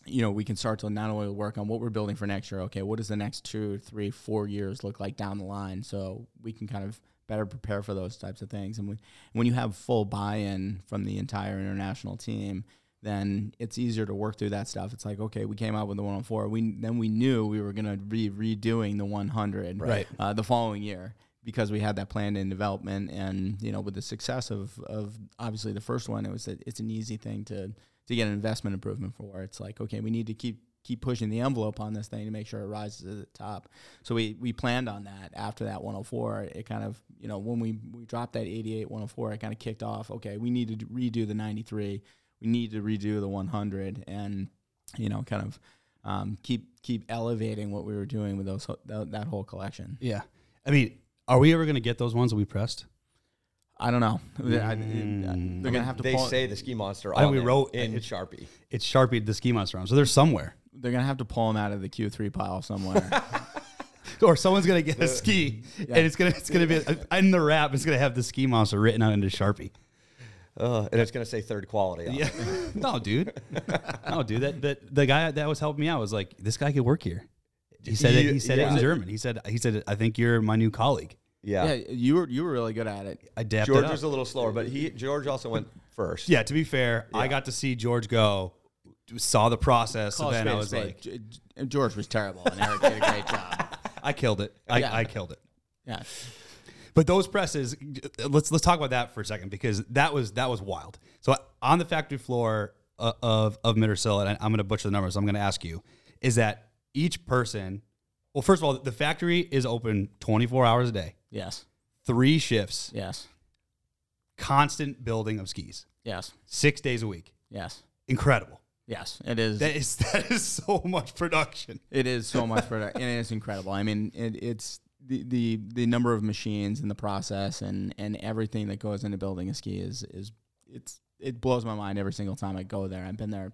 you know we can start to not only work on what we're building for next year. Okay, what does the next two, three, four years look like down the line? So we can kind of better prepare for those types of things. And we, when you have full buy-in from the entire international team, then it's easier to work through that stuff. It's like, okay, we came out with the 104. We then we knew we were going to be redoing the 100 Right. uh, the following year because we had that planned in development. And you know, with the success of of obviously the first one, it was a, it's an easy thing to to get an investment improvement for. where It's like, okay, we need to keep keep pushing the envelope on this thing to make sure it rises to the top. So we we planned on that after that 104. It kind of you know when we we dropped that 88 104, it kind of kicked off. Okay, we need to redo the 93. We need to redo the 100, and you know, kind of um, keep keep elevating what we were doing with those ho- that, that whole collection. Yeah. I mean, are we ever going to get those ones that we pressed? I don't know. I- I- Mm. they're gonna have to. They pull, say the ski monster I we wrote- in it- Sharpie. It's Sharpie the ski monster on, so they're somewhere. they're gonna have to pull them out of the Q3 pile somewhere. Or someone's gonna get a ski, and it's gonna it's gonna be in the wrap. It's gonna have the ski monster written out into Sharpie. Uh, and it's going to say third quality. On Yeah, it. no, dude, no, dude. That, that the guy that was helping me out was like, this guy could work here. He said it. He said it in German. He said he said I think you're my new colleague. Yeah. yeah, you were you were really good at it. I dapped George it up. was a little slower, but he George also went first. yeah, to be fair, I got to see George go, saw the process, Call and then spade I a was spade. like, G- G- George was terrible, and Eric did a great job. I killed it. I, Yeah. I killed it. Yeah, But those presses, let's let's talk about that for a second because that was that was wild. So on the factory floor uh, of of Mittersill, and I'm going to butcher the numbers. I'm going to ask you, is that each person? Well, first of all, the factory is open 24 hours a day, yes, three shifts, yes, constant building of skis, yes, six days a week. yes, Incredible. yes. It is. That is that is so much production. It is so much production. and it's incredible. I mean, it, it's the, the the number of machines and the process and and everything that goes into building a ski is is it's it blows my mind every single time I go there. I've been there,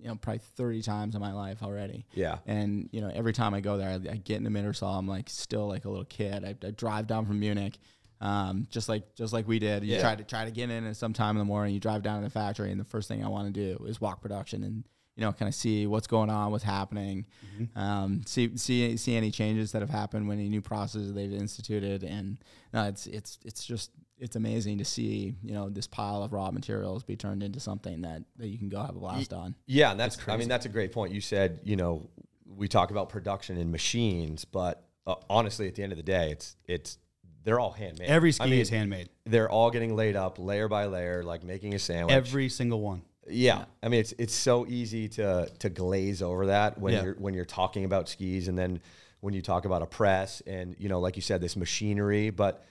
you know, probably thirty times in my life already. Yeah. And you know, every time I go there, I, I get into Mittersill. I'm like still like a little kid. I, I drive down from Munich, um, just like just like we did. You Yeah. try to try to get in at some time in the morning. You drive down to the factory, and the first thing I want to do is walk production and you know kind of see what's going on, what's happening, um, see see see any changes that have happened when any new processes they've instituted, and no, it's it's it's just. It's amazing to see, you know, this pile of raw materials be turned into something that, that you can go have a blast on. Yeah, and that's, I mean that's a great point. You said you know we talk about production in machines, but uh, honestly, at the end of the day, it's it's they're all handmade. Every ski I mean, is handmade. They're all getting laid up layer by layer, like making a sandwich. Every single one. yeah. I mean it's it's so easy to to glaze over that when Yeah. you're when you're talking about skis, and then when you talk about a press, and you know, like you said, this machinery, but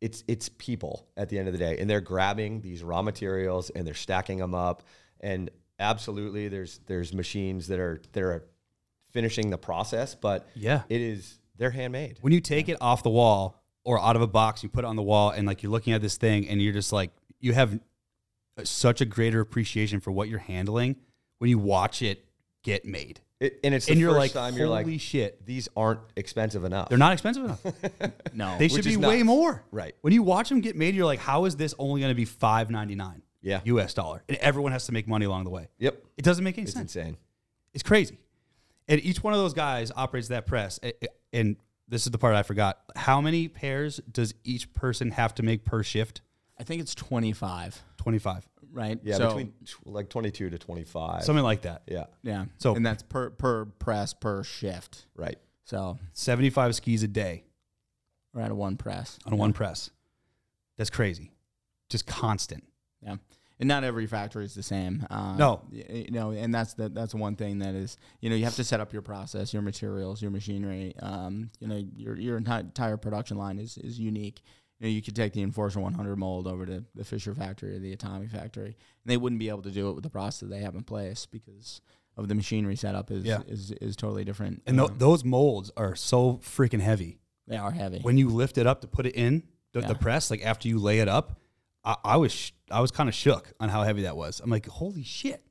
it's it's people at the end of the day, and they're grabbing these raw materials and they're stacking them up, and absolutely, there's there's machines that are that are finishing the process, but Yeah. it is they're handmade. when you take it off the wall or out of a box, you put it on the wall, and like you're looking at this thing, and you're just like, you have such a greater appreciation for what you're handling when you watch it get made, It, and it's the and you're first like, time holy you're like, shit, these aren't expensive enough. they're not expensive enough. No, They should Which be is way more. Right. When you watch them get made, you're like, how is this only going to be five ninety nine? Yeah. U.S. dollar, and everyone has to make money along the way. Yep, It doesn't make any it's sense. insane. It's crazy. And each one of those guys operates that press. A- a- And this is the part I forgot. How many pairs does each person have to make per shift? I think it's 25, 25. right? Yeah, So, between tw- like 22 to 25. Something like that. yeah, yeah. So- So and that's per per press per shift. right. So 75 skis a day we're at a one press. on one press. That's crazy. Just constant. Yeah, and not every factory is the same. Uh, No. y- you know, and that's the that's one thing that is you know you have to set up your process, your materials, your machinery. Um, you know, your your enti- entire production line is is unique. You know, you could take the Enforcer 100 mold over to the Fischer factory or the Atomic factory, and they wouldn't be able to do it with the process they have in place because of the machinery setup is Yeah. is, is totally different. And tho- Um, those molds are so freaking heavy. they are heavy. When you lift it up to put it in the, Yeah. the press, like after you lay it up, I, I was sh- I was kind of shook on how heavy that was. I'm like, holy shit.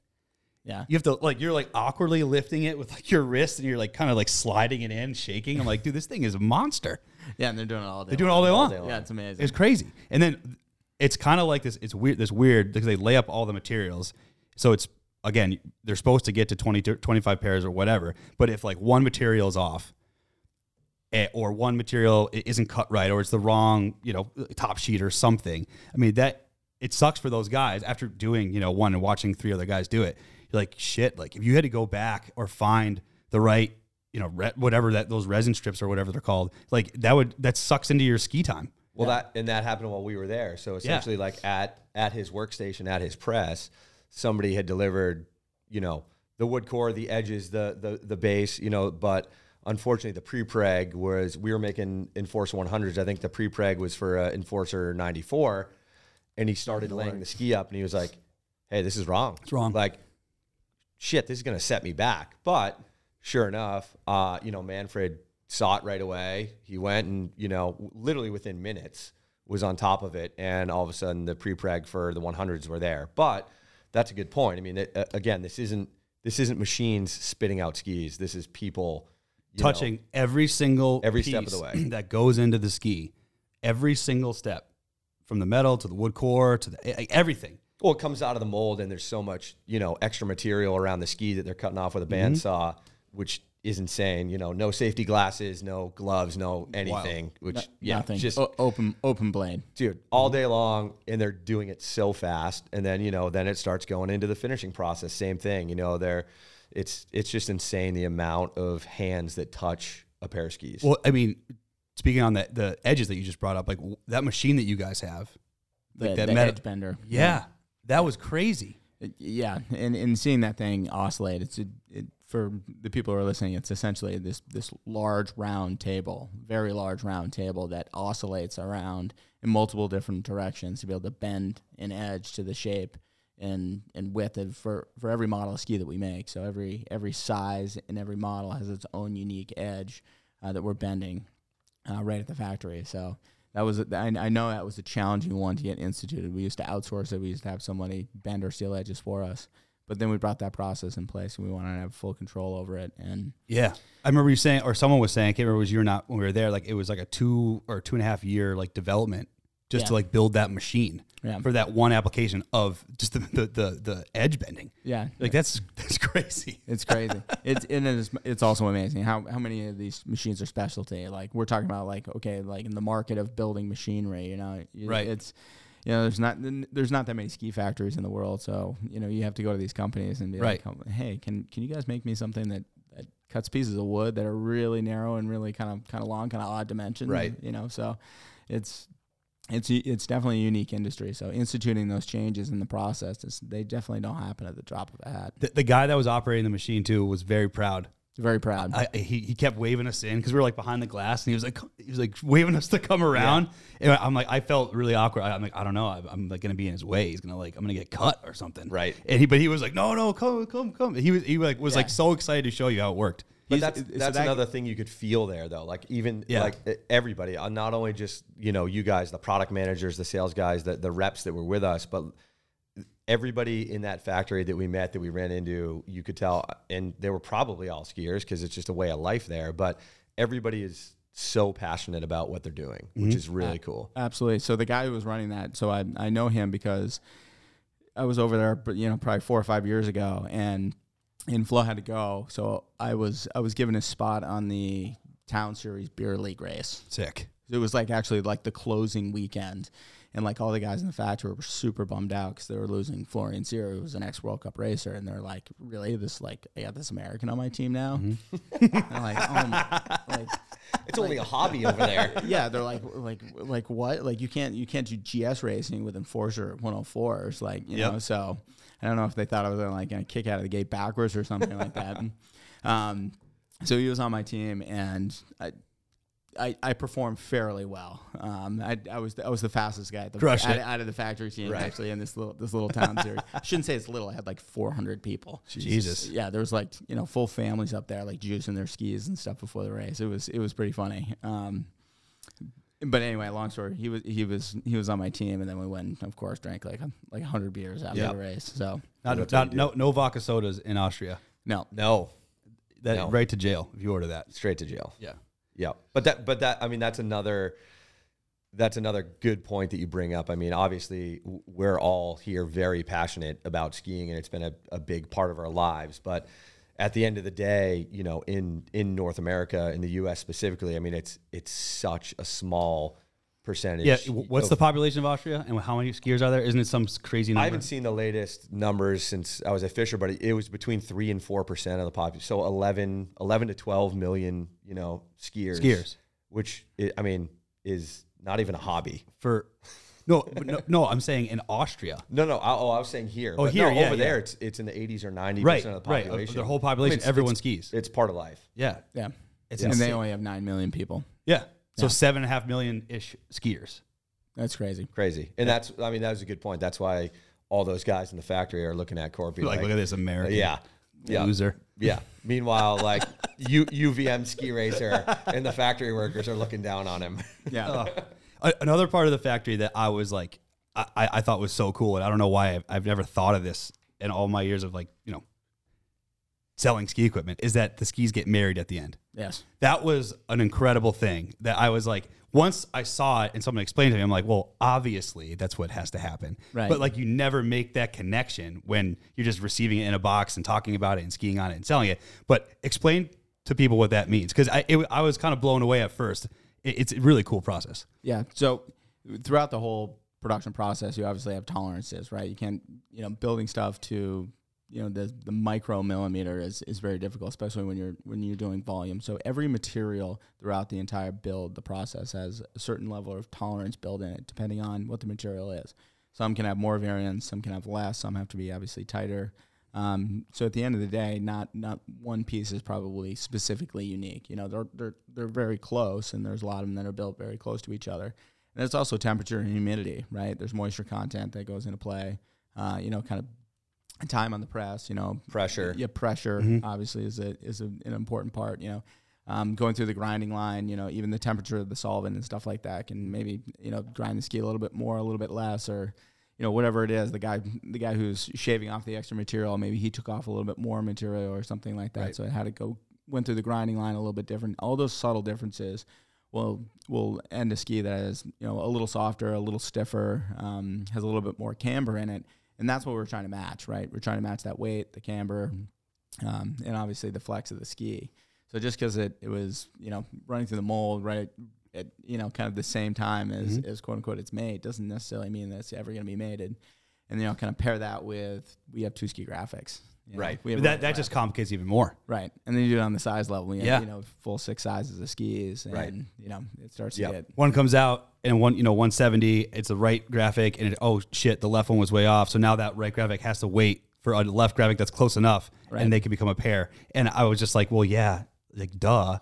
Yeah, You have to like you're like awkwardly lifting it with like your wrist and you're like kind of like sliding it in, shaking. I'm like, dude, this thing is a monster. yeah, and they're doing it all day. They're doing it all day long. Yeah, it's amazing. It's crazy. And then it's kind of like this. It's weird. This weird because they lay up all the materials. So it's again, they're supposed to get to 20, to 25 pairs or whatever. But if like one material is off, eh, or one material isn't cut right, or it's the wrong, you know, top sheet or something. I mean that it sucks for those guys after doing you know one and watching three other guys do it. You're like shit. Like if you had to go back or find the right. You know, re- whatever that those resin strips or whatever they're called, like that would that sucks into your ski time. Well, that and that happened while we were there. So essentially, like at at his workstation, at his press, somebody had delivered, you know, the wood core, the edges, the the the base, you know. But unfortunately, the pre-preg was we were making Enforcer 100s. I think the pre-preg was for uh, Enforcer 94, and he started laying the ski up, and he was like, "Hey, this is wrong. It's wrong. Like, shit, this is gonna set me back." But sure enough, uh, you know, Manfred saw it right away. He went and, you know, literally within minutes was on top of it. And all of a sudden the pre-preg for the 100s were there. But that's a good point. I mean, it, uh, again, this isn't, this isn't machines spitting out skis. This is people you know, touching every single Every step of the way. that goes into the ski, every single step, from the metal to the wood core to the everything. Well, it comes out of the mold and there's so much, you know, extra material around the ski that they're cutting off with a Mm-hmm. bandsaw, which is insane. You know, no safety glasses, no gloves, no anything, which, yeah, Nothing. just O- open open blade. dude, all day long, and they're doing it so fast, and then you know, then it starts going into the finishing process. Same thing, you know, they're it's it's just insane the amount of hands that touch a pair of skis. Well, I mean, speaking on that, the edges that you just brought up, like w- that machine that you guys have, The, that the metal- edge bender. yeah, that was crazy. Yeah, and, and seeing that thing oscillate, it's a, it, for the people who are listening. It's essentially this this large round table, very large round table that oscillates around in multiple different directions to be able to bend an edge to the shape and and width of for for every model of ski that we make. So every every size and every model has its own unique edge uh, that we're bending uh, right at the factory. So that was a, I, I know that was a challenging one to get instituted. We used to outsource it. We used to have somebody bend our steel edges for us. But then we brought that process in place, and we wanted to have full control over it. And Yeah, I remember you saying, or someone was saying, I can't remember, it was you or not when we were there. Like it was like a two or two and a half year like development just to like build that machine Yeah. for that one application of just the the the, the edge bending. yeah, Like that's that's crazy. It's crazy. it's and it's it's also amazing how how many of these machines are specialty. Like we're talking about, like okay, like in the market of building machinery, you know, Right. It's you know, there's not there's not that many ski factories in the world, so you know you have to go to these companies and be Right. like, oh, hey, can can you guys make me something that, that cuts pieces of wood that are really narrow and really kind of kind of long, kind of odd dimensions, Right. You know, so it's it's it's definitely a unique industry. So instituting those changes in the process, is, they definitely don't happen at the drop of a hat. The, the guy that was operating the machine too was very proud. Very proud. I, he, he kept waving us in because we were like behind the glass, and he was like he was like waving us to come around. And I'm like, I felt really awkward. I- I'm like, I don't know. I'm, I'm like gonna be in his way. He's gonna like, I'm gonna get cut or something. Right. And he, but he was like, no, no, come, come, come. He was he like was like so excited to show you how it worked. But that's so that's that- another thing you could feel there, though. Like even Yeah. like everybody, uh, not only just you know you guys, the product managers, the sales guys, the the reps that were with us, but everybody in that factory that we met, that we ran into, you could tell, and they were probably all skiers because it's just a way of life there. But everybody is so passionate about what they're doing, which is really cool. Absolutely. So the guy who was running that, so I I know him because I was over there, but you know, probably four or five years ago, and and Flo had to go, so I was I was given a spot on the Town Series Beer League race. Sick. It was like actually like the closing weekend, and like all the guys in the factory were super bummed out because they were losing Florian Sear, who was an ex World Cup racer, and they're like, "Really, this like I got this American on my team now?" Mm-hmm. I'm like, "Oh my!" Like, It's only a hobby over there. yeah, they're like like like what? Like you can't you can't do GS racing with Enforcer 104s. Like you Yep. know, so I don't know if they thought I was gonna like gonna kick out of the gate backwards or something like that. Um, so he was on my team, and I. I, I performed fairly well. Um, I, I was I was the fastest guy at the, out, out of the factory team Right. actually in this little this little town series. I shouldn't say it's little. I had like 400 people. Jesus. Yeah, there was like you know full families up there like juicing their skis and stuff before the race. It was it was pretty funny. Um, but anyway, long story. He was he was he was on my team, and then we went, of course, drank like um, a, like hundred beers after Yep. the race. So Not, not, no, no vodka sodas in Austria. no, No, That No. right to jail if you order that. straight to jail. Yeah. Yeah, but that, but that, I mean, that's another, that's another good point that you bring up. I mean, obviously, w- we're all here very passionate about skiing, and it's been a, a big part of our lives. But at the end of the day, you know, in in North America, in the U.S. specifically, I mean, it's it's such a small percentage. Yeah. What's of- the population of Austria and how many skiers are there? Isn't it some crazy number? I haven't seen the latest numbers since I was at Fischer, but it was between three and four percent of the population. So 11, 11 to twelve million, you know, skiers. Skiers. which i I mean is not even a hobby. for no, but no, no. I'm saying in Austria. No, no. I, oh, I was saying here. Oh, here, no, yeah, over yeah. there, it's it's in the eighties or ninety Right, percent of the right. population. Of their whole population, it's- everyone it's- skis. It's part of life. Yeah. yeah, It's and insane. they only have nine million people. Yeah. So Yeah. seven and a half million ish skiers. That's crazy. Crazy, and that's I mean that was a good point. That's why all those guys in the factory are looking at Korpi Like, look at this American Yeah, yeah, loser. yeah. Meanwhile, like U, UVM ski racer and the factory workers are looking down on him. Yeah, oh. A- Another part of the factory that I was like, I, I I thought was so cool, and I don't know why I've, I've never thought of this in all my years of like, you know, selling ski equipment, is that the skis get married at the end. yes, That was an incredible thing that I was like, once I saw it and someone explained to me, I'm like, well, obviously that's what has to happen. Right. But like, you never make that connection when you're just receiving it in a box and talking about it and skiing on it and selling it. But explain to people what that means because I, it, I was kind of blown away at first. It, it's a really cool process. yeah. So throughout the whole production process, you obviously have tolerances, right? You can't, you know, building stuff to, you know, the the micro millimeter is, is very difficult, especially when you're when you're doing volume. So every material throughout the entire build, the process has a certain level of tolerance built in it, depending on what the material is. Some can have more variance, some can have less, some have to be obviously tighter. Um, so at the end of the day, not not one piece is probably specifically unique. You know, they're they're they're very close, and there's a lot of them that are built very close to each other. And it's also temperature and humidity, right? There's moisture content that goes into play. Uh, you know, kind of time on the press. You know, Pressure. yeah, pressure obviously is a is a, an important part. You know, um, going through the grinding line. You know, even the temperature of the solvent and stuff like that can maybe you know grind the ski a little bit more, a little bit less, or you know whatever it is. The guy the guy who's shaving off the extra material, maybe he took off a little bit more material or something like that. Right. So it had to go went through the grinding line a little bit different. All those subtle differences will will end a ski that is you know a little softer, a little stiffer, um, has a little bit more camber in it, and that's what we're trying to match, right? We're trying to match that weight, the camber, um, and obviously the flex of the ski. So just because it, it was you know running through the mold right at you know kind of the same time as, mm-hmm. as quote unquote it's made doesn't necessarily mean that it's ever going to be mated. And you know kind of pair that with we have two ski graphics. you know, Right. We have that, that just complicates even more. Right, and then you do it on the size level. You have, Yeah. you know, full six sizes of skis, and Right. you know, it starts Yep. to get One comes out and one, you know, 170, it's the right graphic, and it, oh shit, the left one was way off. So now that right graphic has to wait for a left graphic that's close enough, Right. and they can become a pair. And I was just like, well, yeah, like duh,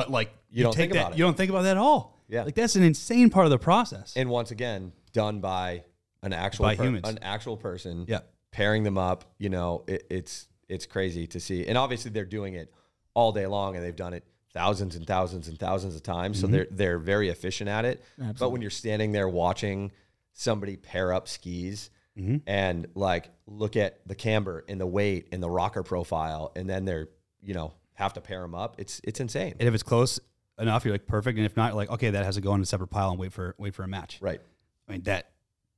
but like You don't take think that, about it. You don't think about that at all. Yeah. like that's an insane part of the process. and once again done by an actual By per- humans. an actual person Yeah. pairing them up you know it, it's it's crazy to see and obviously they're doing it all day long and they've done it thousands and thousands and thousands of times so mm-hmm. they're they're very efficient at it but when you're standing there watching somebody pair up skis mm-hmm. and like look at the camber and the weight and the rocker profile and then they're you know have to pair them up it's it's insane and if it's close enough, you're like perfect, and if not, like okay, that has to go in a separate pile and wait for wait for a match. right I mean that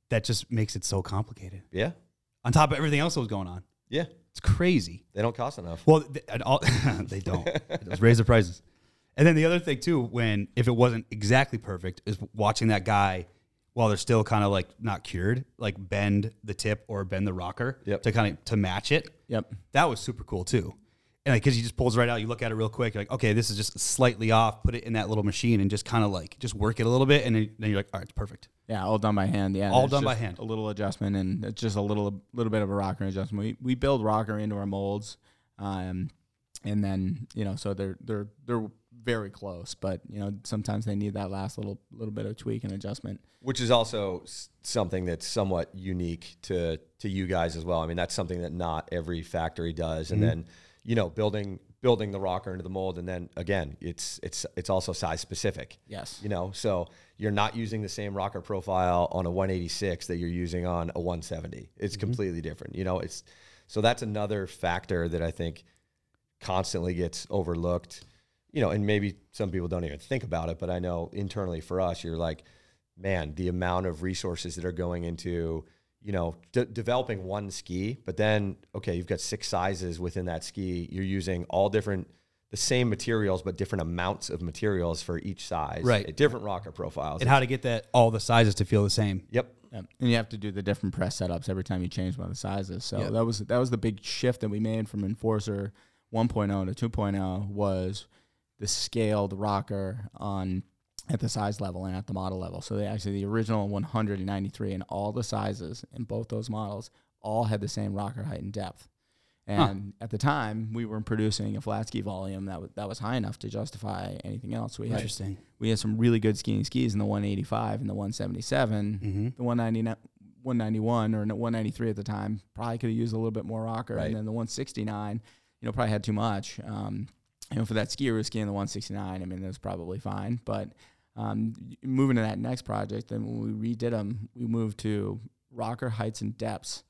that just makes it so complicated. yeah On top of everything else that was going on, yeah it's crazy. they don't cost enough Well, th- and all, they don't. Just raise the prices. And then the other thing too, when if it wasn't exactly perfect, is watching that guy while they're still kind of like not cured, like bend the tip or bend the rocker Yep. to kind of to match it. Yep. That was super cool too. And like, cause he just pulls right out. You look at it real quick. You're like, okay, this is just slightly off. Put it in that little machine and just kind of like just work it a little bit, and then, then you're like, all right, it's perfect. Yeah, all done by hand. Yeah, All done by hand. A little adjustment, and it's just a little little bit of a rocker adjustment. We we build rocker into our molds, um, and then you know, so they're they're they're very close, but you know, sometimes they need that last little little bit of tweak and adjustment. which is also something that's somewhat unique to to you guys as well. I mean, that's something that not every factory does. And then, you know, building building the rocker into the mold, and then again, it's it's it's also size specific. Yes. You know, so you're not using the same rocker profile on a 186 that you're using on a 170. It's mm-hmm. completely different. You know, it's so that's another factor that I think constantly gets overlooked. You know, and maybe some people don't even think about it, but I know internally for us, you're like, man, the amount of resources that are going into, you know, de- developing one ski, but then okay, you've got six sizes within that ski. You're using all different, the same materials, but different amounts of materials for each size. Right. Different rocker profiles. And how to get that all the sizes to feel the same. Yep. Yep. And you have to do the different press setups every time you change one of the sizes. So Yep. that was that was the big shift that we made from Enforcer 1.0 to 2.0 was the scaled rocker on at the size level and at the model level. So they actually the original 193 and all the sizes in both those models all had the same rocker height and depth. And at the time, we weren't producing a flat ski volume that was, that was high enough to justify anything else. We had Interesting. we had some really good skiing skis in the 185 and the 177. Mm-hmm. The 199 191 or no, 193 at the time probably could have used a little bit more rocker. Right. And then the 169, you know, probably had too much. Um, you know, for that skier who was skiing the 169, I mean, it was probably fine. But um, moving to that next project, then when we redid them, we moved to rocker heights and depths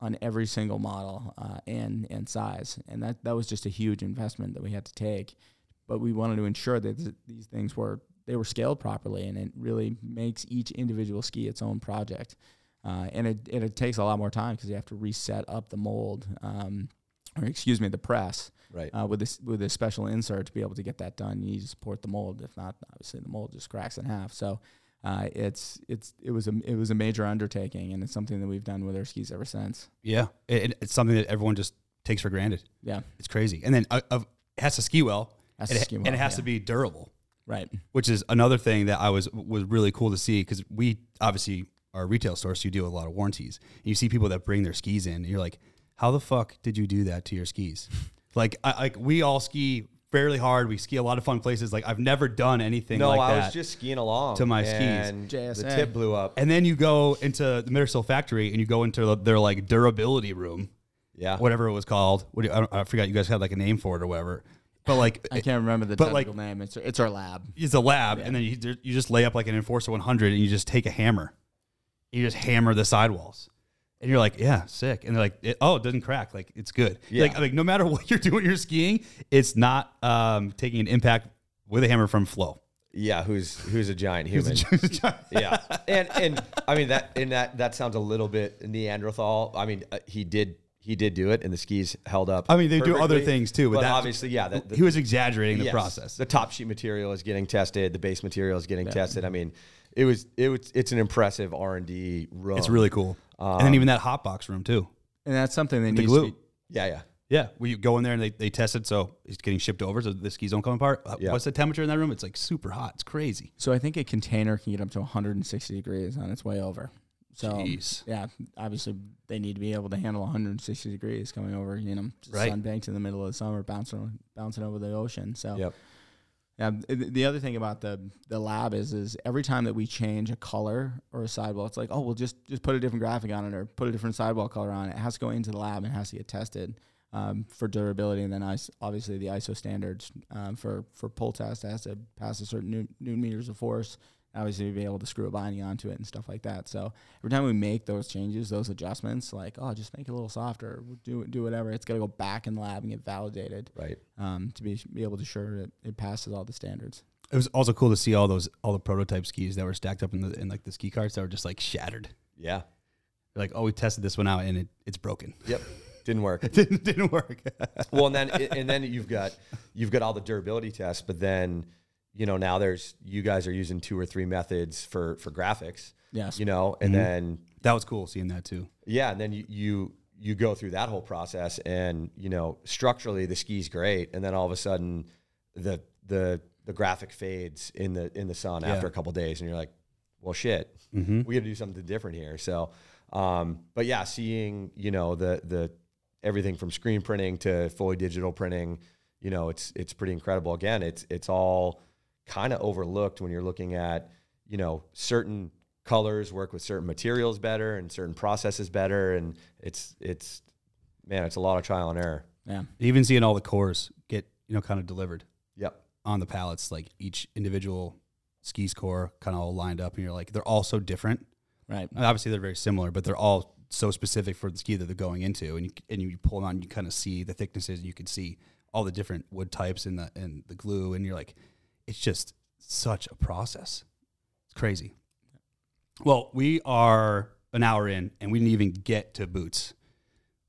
on every single model uh, and and size, and that that was just a huge investment that we had to take. But we wanted to ensure that th- these things were they were scaled properly, and it really makes each individual ski its own project. Uh, and it and it takes a lot more time because you have to reset up the mold, um, or excuse me, the press Right. uh, with this with a special insert to be able to get that done. You need to support the mold. If not, obviously the mold just cracks in half. So uh, it's it's it was a it was a major undertaking, and it's something that we've done with our skis ever since. Yeah, it, it's something that everyone just takes for granted. Yeah, It's crazy, and then uh, uh, it has to ski well, Has and, to it, ski and it has yeah. to be durable, right. which is another thing that I was was really cool to see because we obviously are a retail store, so you deal with a lot of warranties. And you see people that bring their skis in, and you're like, how the fuck did you do that to your skis? like, I, like we all ski fairly hard. We ski a lot of fun places. Like I've never done anything No, like I that. was just skiing along to my skis. and JSA. The tip blew up. and then you go into the Mittersill factory and you go into their like durability room, Yeah. whatever it was called. What do you, I, don't, I forgot you guys had like a name for it or whatever. But like I can't remember the but, like- technical name. It's it's our lab. it's a lab, and then you you just lay up like an Enforcer 100, and you just take a hammer, you just hammer the sidewalls, and you're like, yeah, sick. And they're like, it, oh, it doesn't crack, like it's good. Yeah. Like like no matter what you're doing, you're skiing, it's not um, taking an impact with a hammer from Flo. Yeah, who's who's a giant human? yeah, and and I mean that and that that sounds a little bit Neanderthal. I mean, uh, he did he did do it, and the skis held up. I mean, they do other things too, but, but obviously, yeah, the, the, he was exaggerating the yes, process. The top sheet material is getting tested. The base material is getting tested. I mean, it was it was it's an impressive R and D room. It's really cool. And then even that hot box room too. And that's something that The needs glue. to be yeah yeah. Yeah, we go in there and they, they test it, so it's getting shipped over, so the skis don't come apart. Uh, Yeah. What's the temperature in that room? It's like super hot. It's crazy. So I think a container can get up to 160 degrees on its way over. So Jeez. yeah, obviously they need to be able to handle 160 degrees coming over, you know, Right. sunbanked in the middle of the summer, bouncing bouncing over the ocean. So Yep. Yeah, the other thing about the the lab is is every time that we change a color or a sidewall, it's like oh well just just put a different graphic on it or put a different sidewall color on it. It has to go into the lab and has to get tested um, for durability, and then obviously the ISO standards um, for for pull test has to pass a certain new, newton meters of force. Obviously, be able to screw a binding onto it and stuff like that. So every time we make those changes, those adjustments, like oh, just make it a little softer, do do whatever, it's got to go back in the lab and get validated Right. um, to be be able to sure that it passes all the standards. It was also cool to see all those all the prototype skis that were stacked up in the in like the ski carts that were just like shattered. Yeah. They're like, oh, we tested this one out and it, it's broken. Yep. Didn't work. didn't didn't work. well, and then and then you've got you've got all the durability tests, but then you know now there's you guys are using two or three methods for for graphics. Yes. You know, and then that was cool seeing that too. yeah, and then you you you go through that whole process, and you know structurally the ski's great, and then all of a sudden the the the graphic fades in the in the sun Yeah. after a couple days, and you're like, well, shit, we got to do something different here. So, um, but yeah, seeing you know the the everything from screen printing to fully digital printing, you know, it's it's pretty incredible. Again, it's it's all kind of overlooked when you're looking at you know certain colors work with certain materials better and certain processes better, and it's it's man, it's a lot of trial and error. Yeah. Even seeing all the cores get you know kind of delivered Yep. on the pallets, like each individual skis core kind of all lined up, and you're like, they're all so different. Right. And obviously, they're very similar, but they're all so specific for the ski that they're going into. And you, and you pull them on, you kind of see the thicknesses, and you can see all the different wood types and the and the glue, and you're like, it's just such a process. It's crazy. Well, we are an hour in, and we didn't even get to boots.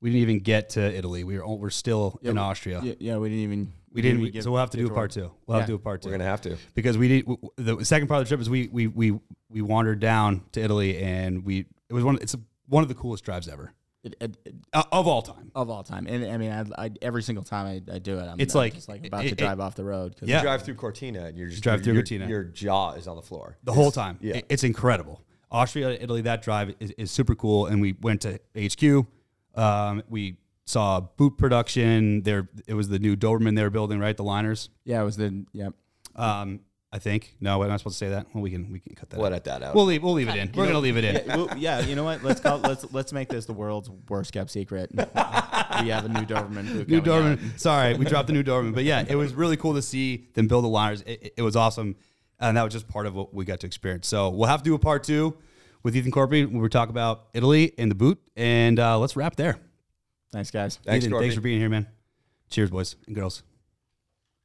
We didn't even get to Italy. We were we're still in we- Austria. Yeah, yeah, we didn't even. We didn't. even give- so we'll have to do a part two. We'll have to do a part 2 We're gonna have to. because we did w- w- the second part of the trip is we we we we wandered down to Italy and we it was one it's one of the coolest drives ever It, it, it- uh, of all time. of all time, and I mean, I, I every single time I, I do it, I'm, It's I'm like- just like about it- to it- drive off the road. 'cause Yeah. You drive through Cortina and you're just Drive through your, Cortina. Your jaw is on the floor. The whole time, yeah. It- it's incredible. Austria, Italy, that drive is, is super cool. And we went to HQ. Um, we saw boot production. There, it was the new Dobermann they were building, right? The liners. Yeah, it was the yeah. Um, I think. No, I'm not supposed to say that? Well, we can we can cut that. We'll out. edit that out. We'll leave. We'll leave it in. We're gonna leave it in. Yeah, well, yeah, you know what? Let's call let's let's make this the world's worst kept secret. we have a new Dobermann. New out. Dobermann. Sorry, we dropped the new Dobermann, but yeah, it was really cool to see them build the liners. It, it- it was awesome, and that was just part of what we got to experience. So we'll have to do a part two with Ethan Korpi when we talk about Italy and the boot, and uh, let's wrap there. Thanks, guys. Thanks, Ethan, thanks for being here, man. Cheers, boys and girls.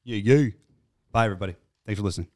Yeah, yeah. Bye, everybody. Thanks for listening.